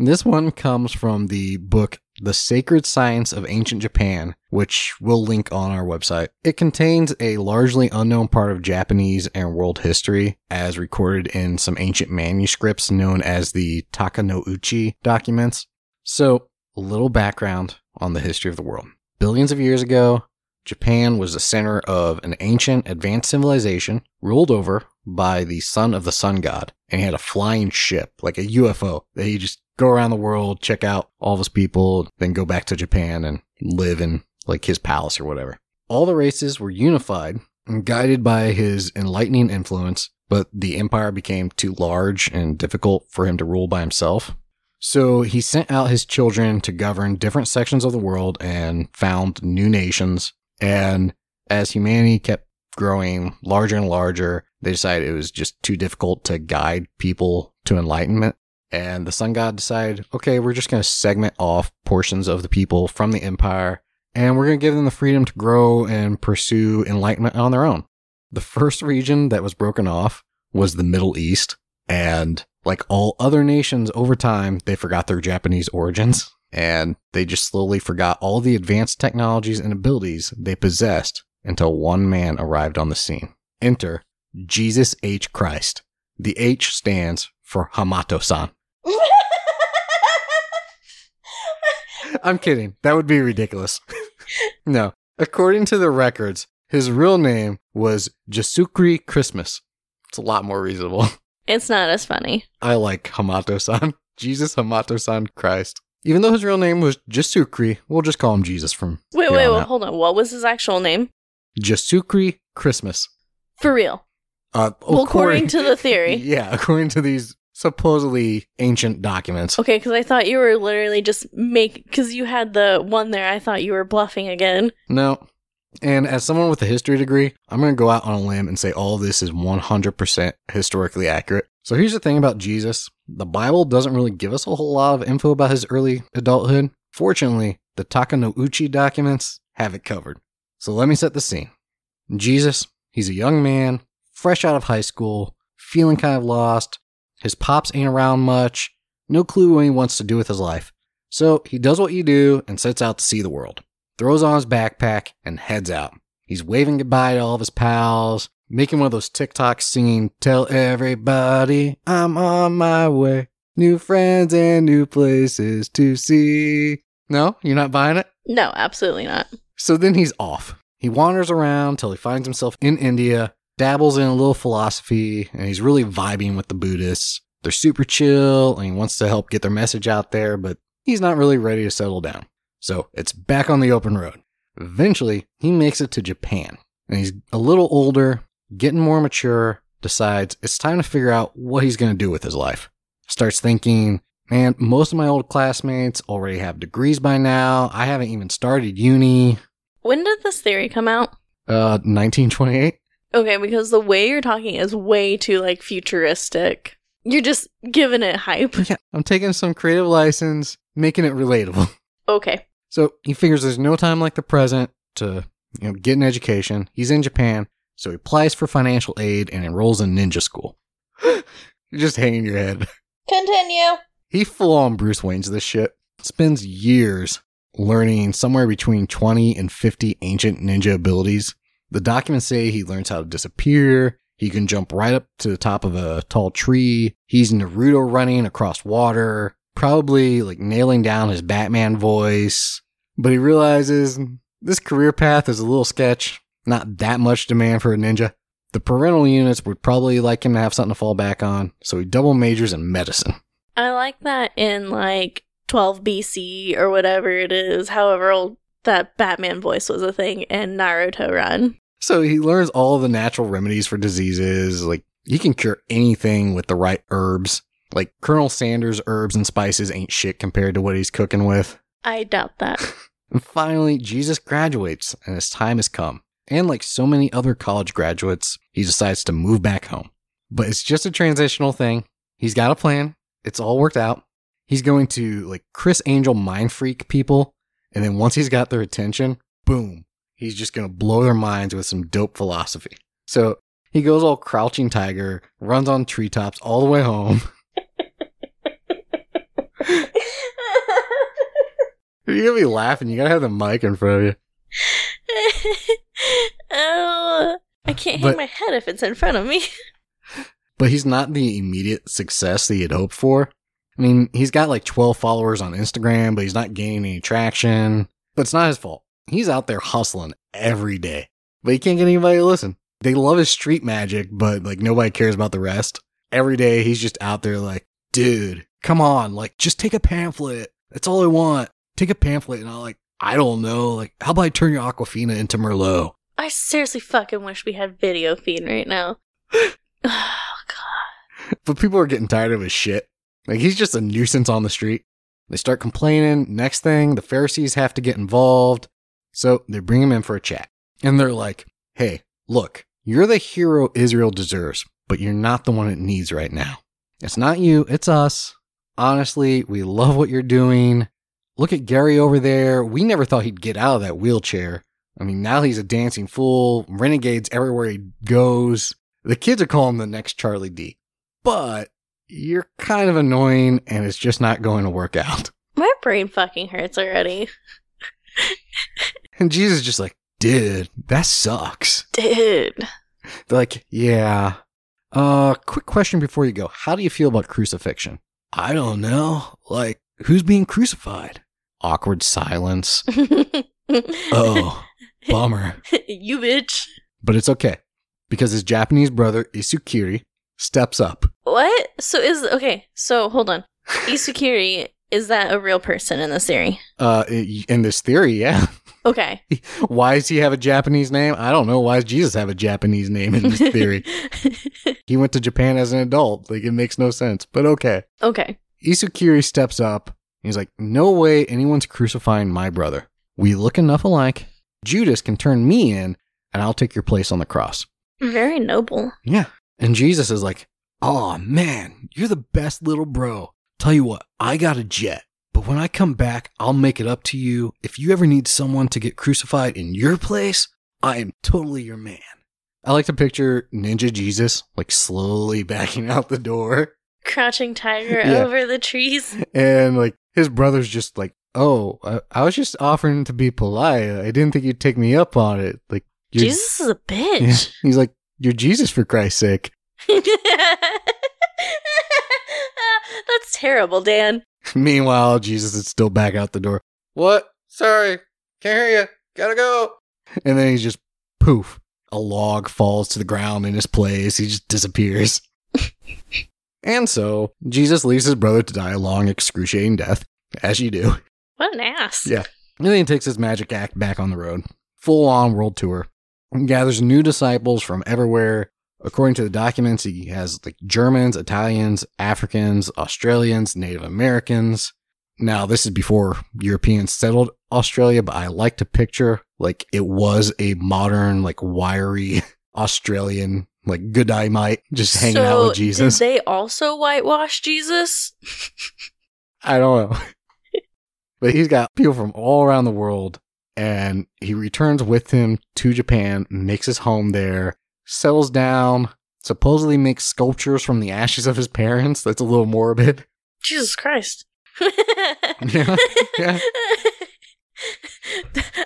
This one comes from the book The Sacred Science of Ancient Japan, which we'll link on our website. It contains a largely unknown part of Japanese and world history, as recorded in some ancient manuscripts known as the Takenouchi documents. So, a little background on the history of the world. Billions of years ago, Japan was the center of an ancient advanced civilization ruled over by the son of the sun god. And he had a flying ship, like a UFO, that he just go around the world, check out all of his people, then go back to Japan and live in like his palace or whatever. All the races were unified and guided by his enlightening influence, but the empire became too large and difficult for him to rule by himself. So he sent out his children to govern different sections of the world and found new nations. And as humanity kept growing larger and larger, they decided it was just too difficult to guide people to enlightenment. And the sun god decided, okay, we're just going to segment off portions of the people from the empire and we're going to give them the freedom to grow and pursue enlightenment on their own. The first region that was broken off was the Middle East. And like all other nations over time, they forgot their Japanese origins and they just slowly forgot all the advanced technologies and abilities they possessed until one man arrived on the scene. Enter Jesus H. Christ. The H stands for Hamato san. [LAUGHS] I'm kidding. That would be ridiculous. [LAUGHS] no. According to the records, his real name was Jasukri Christmas. It's a lot more reasonable. [LAUGHS] It's not as funny. I like Hamato san. Jesus Hamato san Christ. Even though his real name was Jasukri, we'll just call him Jesus from Wait, wait, on wait, hold on. What was his actual name? Jasukri Christmas. For real. Uh, Well, according to the theory. [LAUGHS] Yeah, according to these supposedly ancient documents. Okay, because I thought you were literally just make because you had the one there. I thought you were bluffing again. No. And as someone with a history degree, I'm going to go out on a limb and say all this is 100% historically accurate. So here's the thing about Jesus the Bible doesn't really give us a whole lot of info about his early adulthood. Fortunately, the Takenouchi documents have it covered. So let me set the scene. Jesus, he's a young man, fresh out of high school, feeling kind of lost. His pops ain't around much, no clue what he wants to do with his life. So he does what you do and sets out to see the world throws on his backpack, and heads out. He's waving goodbye to all of his pals, making one of those TikToks singing, Tell everybody I'm on my way. New friends and new places to see. No, you're not buying it? No, absolutely not. So then he's off. He wanders around till he finds himself in India, dabbles in a little philosophy, and he's really vibing with the Buddhists. They're super chill, and he wants to help get their message out there, but he's not really ready to settle down. So it's back on the open road. Eventually, he makes it to Japan, and he's a little older, getting more mature, decides it's time to figure out what he's going to do with his life. Starts thinking, man, most of my old classmates already have degrees by now. I haven't even started uni. When did this theory come out? Uh, 1928? Okay, because the way you're talking is way too like futuristic. You're just giving it hype. [LAUGHS] Yeah, I'm taking some creative license, making it relatable. Okay. So he figures there's no time like the present to, you know, get an education. He's in Japan, so he applies for financial aid and enrolls in ninja school. [GASPS] You're just hanging your head. Continue. He full on Bruce Wayne's this shit. Spends years learning somewhere between 20 and 50 ancient ninja abilities. The documents say he learns how to disappear. He can jump right up to the top of a tall tree. He's Naruto running across water, probably like nailing down his Batman voice. But he realizes this career path is a little sketch. Not that much demand for a ninja. The parental units would probably like him to have something to fall back on, so he double majors in medicine. I like that in like 12 BC or whatever it is, however old that Batman voice was a thing in Naruto Run. So he learns all the natural remedies for diseases. Like he can cure anything with the right herbs. Like Colonel Sanders' herbs and spices ain't shit compared to what he's cooking with. I doubt that. [LAUGHS] And finally, Jesus graduates and his time has come. And like so many other college graduates, he decides to move back home. But it's just a transitional thing. He's got a plan. It's all worked out. He's going to like Criss Angel mind freak people. And then once he's got their attention, boom, he's just going to blow their minds with some dope philosophy. So he goes all crouching tiger, runs on treetops all the way home. You're going to be laughing. You got to have the mic in front of you. oh, I can't hang But- my head if it's in front of me. [LAUGHS] but he's not the immediate success that he had hoped for. I mean, he's got like 12 followers on Instagram, but he's not gaining any traction. But it's not his fault. He's out there hustling every day, but he can't get anybody to listen. They love his street magic, but like nobody cares about the rest. Every day he's just out there like, dude, come on, like just take a pamphlet. That's all I want. Take a pamphlet. And I'm like, I don't know. Like, how about I turn your Aquafina into Merlot? I seriously fucking wish we had video feed right now. [SIGHS] Oh, God. But people are getting tired of his shit. Like he's just a nuisance on the street. They start complaining. Next thing, the Pharisees have to get involved. So they bring him in for a chat. And they're like, hey, look, you're the hero Israel deserves, but you're not the one it needs right now. It's not you, it's us. Honestly, we love what you're doing. Look at Gary over there. We never thought he'd get out of that wheelchair. I mean, now he's a dancing fool, renegades everywhere he goes. The kids are calling him the next Charlie D. But you're kind of annoying and it's just not going to work out. [LAUGHS] My brain fucking hurts already. And Jesus is just like, dude, that sucks. Dude. They're like, yeah. Uh, quick question before you go. How do you feel about crucifixion? I don't know. Like, who's being crucified? Awkward silence. [LAUGHS] Oh, bummer. [LAUGHS] you bitch. But it's okay because his Japanese brother, Isukiri, steps up. What? So is okay. So hold on. [LAUGHS] Isukiri is that a real person in the theory? Uh, in this theory, yeah. Okay. [LAUGHS] Why does he have a Japanese name? I don't know. Why does Jesus have a Japanese name in this theory? [LAUGHS] he went to Japan as an adult. Like, it makes no sense, but okay. okay. Isukiri steps up. He's like, No way anyone's crucifying my brother. We look enough alike. Judas can turn me in, and I'll take your place on the cross. Very noble. Yeah. And Jesus is like, Oh man, you're the best little bro. Tell you what, I got a jet. But when I come back, I'll make it up to you. If you ever need someone to get crucified in your place, I am totally your man. I like to picture Ninja Jesus like slowly [LAUGHS] backing out the door. Crouching tiger Yeah. over the trees. [LAUGHS] And like his brother's just like, Oh, I, I was just offering to be polite. I didn't think you'd take me up on it. Like, Jesus is a [LAUGHS] Yeah. bitch. He's like, You're Jesus for Christ's sake. [LAUGHS] That's terrible, Dan. [LAUGHS] Meanwhile, Jesus is still back out the door. What? Sorry. Can't hear you. Gotta go. And then he's just poof. A log falls to the ground in his place. He just disappears. [LAUGHS] and so, Jesus leaves his brother to die a long, excruciating death, as you do. What an ass. Yeah. And then he takes his magic act back on the road. Full on world tour. Gathers new disciples from everywhere. According to the documents, he has like Germans, Italians, Africans, Australians, Native Americans. Now, this is before Europeans settled Australia, but I like to picture like it was a modern, like wiry [LAUGHS] Australian, like good might just hanging out with Jesus. Did they also whitewash Jesus? I don't know. [LAUGHS] but he's got people from all around the world, and he returns with him to Japan, makes his home there, settles down, supposedly makes sculptures from the ashes of his parents. That's a little morbid. Jesus Christ. [LAUGHS] Yeah, yeah.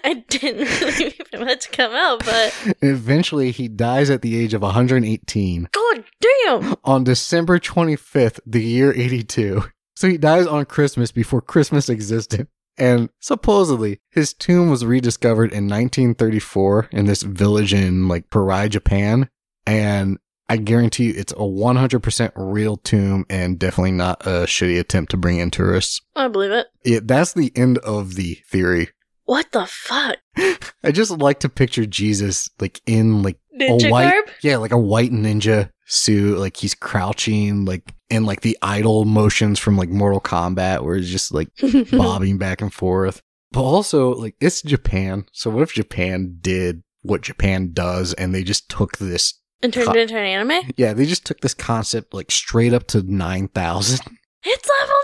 I didn't really wait for to come out, but Eventually, he dies at the age of 118 god damn! on December 25th, the year 82. So he dies on Christmas before Christmas existed. And supposedly, his tomb was rediscovered in 1934 in this village in like Parai, Japan. And I guarantee you it's a 100% real tomb and definitely not a shitty attempt to bring in tourists. I believe it. It, that's the end of the theory. What the fuck? [LAUGHS] I just like to picture Jesus like in like Ninja a white, garb? yeah, like a white ninja suit, like he's crouching, like in like the idle motions from like Mortal Kombat, where he's just like [LAUGHS] bobbing back and forth. But also, like it's Japan, so what if Japan did what Japan does, and they just took this? and turned Co- it into an anime? Yeah, they just took this concept like straight up to nine thousand. It's level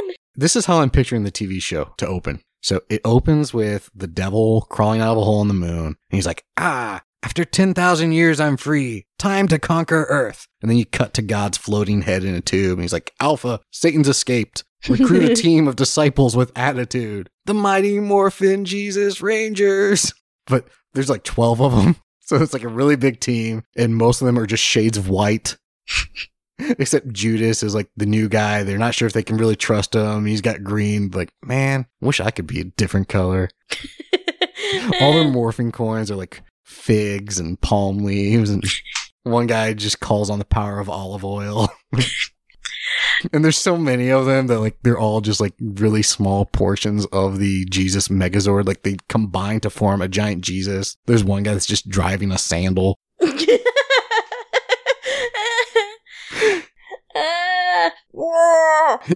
9000! This is how I'm picturing the TV show to open. So it opens with the devil crawling out of a hole in the moon. And he's like, ah, after 10,000 years, I'm free. Time to conquer Earth. And then you cut to God's floating head in a tube. And he's like, Alpha, Satan's escaped. Recruit a [LAUGHS] team of disciples with attitude. The mighty Morphin Jesus Rangers. But there's like 12 of them. [LAUGHS] So it's like a really big team. And most of them are just shades of white. [LAUGHS] Except Judas is like the new guy. They're not sure if they can really trust him. He's got green. Like, man, wish I could be a different color. All their morphing coins are like figs and palm leaves. And [LAUGHS] one guy just calls on the power of olive oil. [LAUGHS] and there's so many of them that like they're all just like really small portions of the Jesus Megazord. Like they combine to form a giant Jesus. There's one guy that's just driving a sandal. [LAUGHS]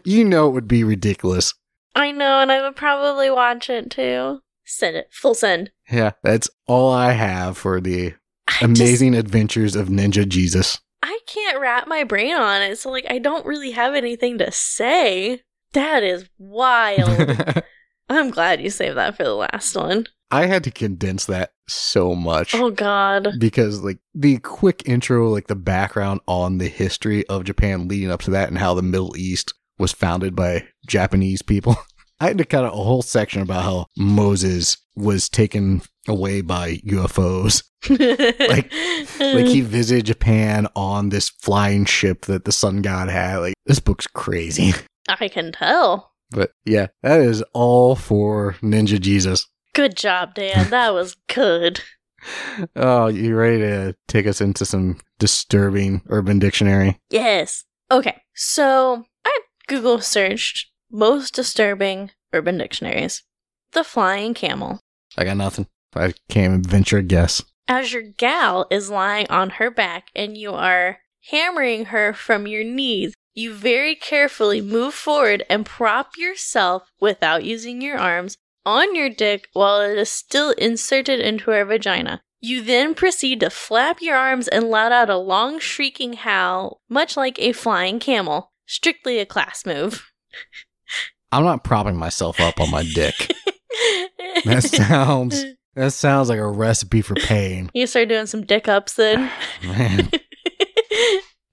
You know it would be ridiculous. I know, and I would probably watch it too. Send it. Full send. Yeah, that's all I have for the I just- amazing adventures of Ninja Jesus. I can't wrap my brain on it, so like I don't really have anything to say. That is wild. [LAUGHS] I'm glad you saved that for the last one. I had to condense that so much Oh god. because like the quick intro, like the background on the history of Japan leading up to that and how the Middle East was founded by Japanese people. [LAUGHS] I had to cut out a whole section about how Moses was taken away by UFOs. [LAUGHS] like Like he visited Japan on this flying ship that the sun god had. Like this book's crazy. I can tell. But yeah, that is all for Ninja Jesus. Good job, Dan. That [LAUGHS] was good. Oh, you ready to take us into some disturbing urban dictionary? Yes. Okay. So I Google searched most disturbing urban dictionaries. The flying camel. I got nothing. I can't venture a guess. As your gal is lying on her back and you are hammering her from your knees, you very carefully move forward and prop yourself without using your arms on your dick while it is still inserted into her vagina. You then proceed to flap your arms and let out a long shrieking howl, much like a flying camel. Strictly a class move. [LAUGHS] I'm not propping myself up on my dick. [LAUGHS] That sounds that sounds like a recipe for pain. You start doing some dick ups then. [LAUGHS] Man. [LAUGHS]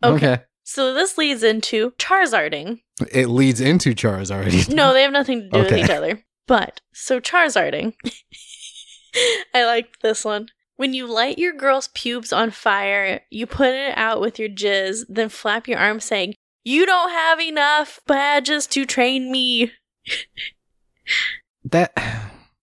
okay. okay. So this leads into Charizarding. It leads into Charizard. No, they have nothing to do with each other. But so Charizarding. I like this one. When you light your girl's pubes on fire, you put it out with your jizz, then flap your arms saying, You don't have enough badges to train me. that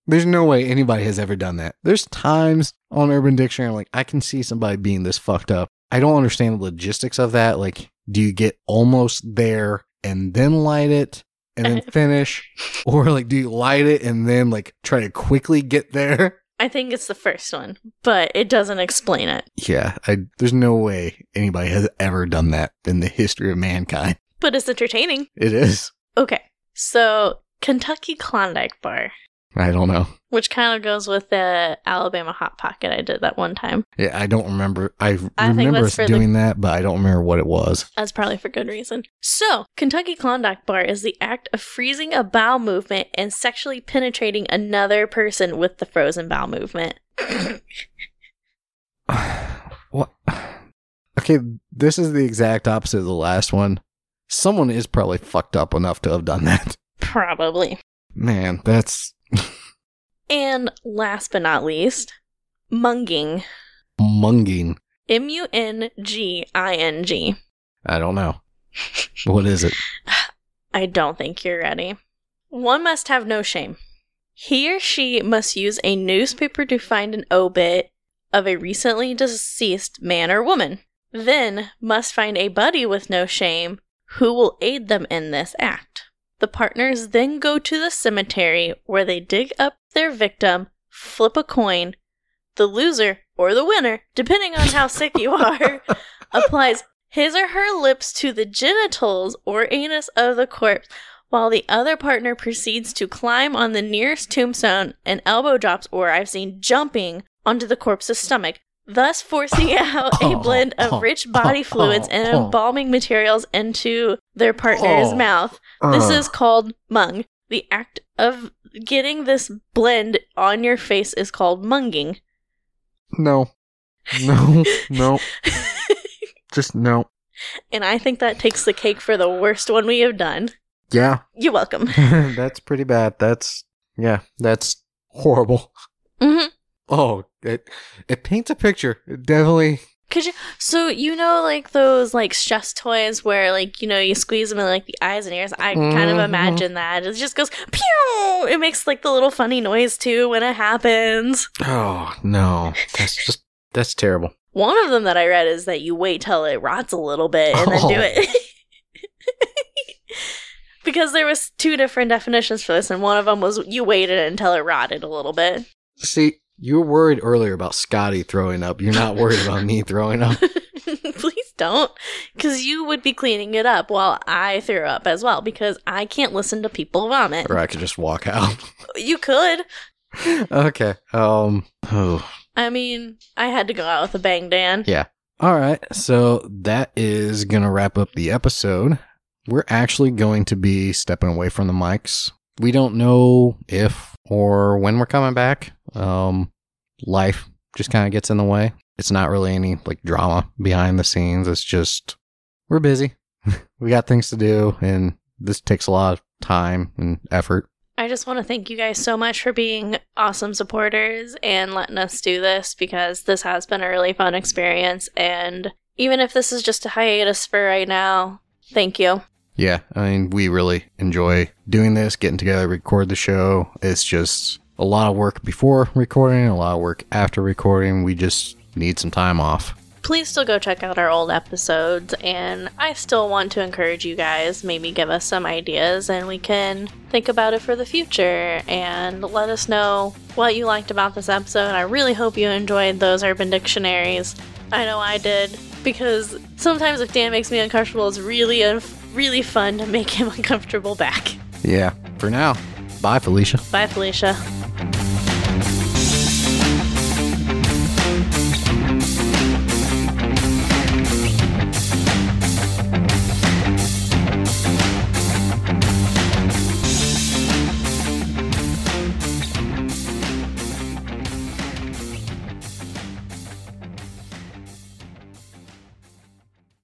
there's no way anybody has ever done that. There's times on Urban Dictionary I'm like I can see somebody being this fucked up. I don't understand the logistics of that. Like, do you get almost there and then light it and then [LAUGHS] finish, or like do you light it and then like try to quickly get there? I think it's the first one, but it doesn't explain it. Yeah, I, there's no way anybody has ever done that in the history of mankind. But it's entertaining. It is. Okay, so Kentucky Klondike Bar, I don't know. Which kind of goes with the Alabama Hot Pocket I did that one time. Yeah, I don't remember. I I remember us for the- doing that, but I don't remember what it was. That's probably for good reason. So, Kentucky Klondike Bar is the act of freezing a bowel movement and sexually penetrating another person with the frozen bowel movement. [SIGHS] what? [SIGHS] Okay, this is the exact opposite of the last one. Someone is probably fucked up enough to have done that. Probably. Man, that's [LAUGHS] And last but not least, munging. munging. M U N G I N G. I don't know. What is it? [SIGHS] I don't think you're ready. One must have no shame. He or she must use a newspaper to find an obit of a recently deceased man or woman. Then must find a buddy with no shame who will aid them in this act. The partners then go to the cemetery where they dig up their victim, flip a coin. The loser, or the winner, depending on how sick you are, [LAUGHS] applies his or her lips to the genitals or anus of the corpse, while the other partner proceeds to climb on the nearest tombstone and elbow drops, or I've seen jumping, onto the corpse's stomach, thus forcing [LAUGHS] out a blend of rich body fluids and [LAUGHS] embalming materials into their partner's Oh. mouth. This is uh. called mung. The act of getting this blend on your face is called munging. no, no, [LAUGHS] no, just no. and I think that takes the cake for the worst one we have done. Yeah, You're welcome. [LAUGHS] that's pretty bad. That's yeah, that's horrible. hmm Oh, it it paints a picture. It definitely. Cause you, so you know like those like stress toys where like you know you squeeze them in like the eyes and ears. I kind of Mhm. imagine that it just goes pew. It makes like the little funny noise too when it happens. Oh no, that's just that's terrible. One of them that I read is that you wait till it rots a little bit and then do Oh. it. [LAUGHS] because there was two different definitions for this, and one of them was you waited until it rotted a little bit. See, you were worried earlier about Scotty throwing up. You're not worried about me throwing up. [LAUGHS] Please don't, because you would be cleaning it up while I threw up as well. Because I can't listen to people vomit. Or I could just walk out. [LAUGHS] You could. okay. Um. Oh. I mean, I had to go out with a bang, Dan. Yeah. All right. So that is gonna wrap up the episode. We're actually going to be stepping away from the mics. We don't know if or when we're coming back. Um, life just kind of gets in the way. It's not really any like drama behind the scenes. It's just we're busy. [LAUGHS] we got things to do, and this takes a lot of time and effort. I just want to thank you guys so much for being awesome supporters and letting us do this because this has been a really fun experience. And even if this is just a hiatus for right now, thank you. Yeah, I mean, we really enjoy doing this, getting together, record the show. It's just a lot of work before recording, a lot of work after recording. We just need some time off. Please still go check out our old episodes. And I still want to encourage you guys, maybe give us some ideas and we can think about it for the future and let us know what you liked about this episode. I really hope you enjoyed those urban dictionaries. I know I did because sometimes if Dan makes me uncomfortable, it's really, un- really fun to make him [LAUGHS] uncomfortable back. Yeah, for now, bye, Felicia. Bye, Felicia.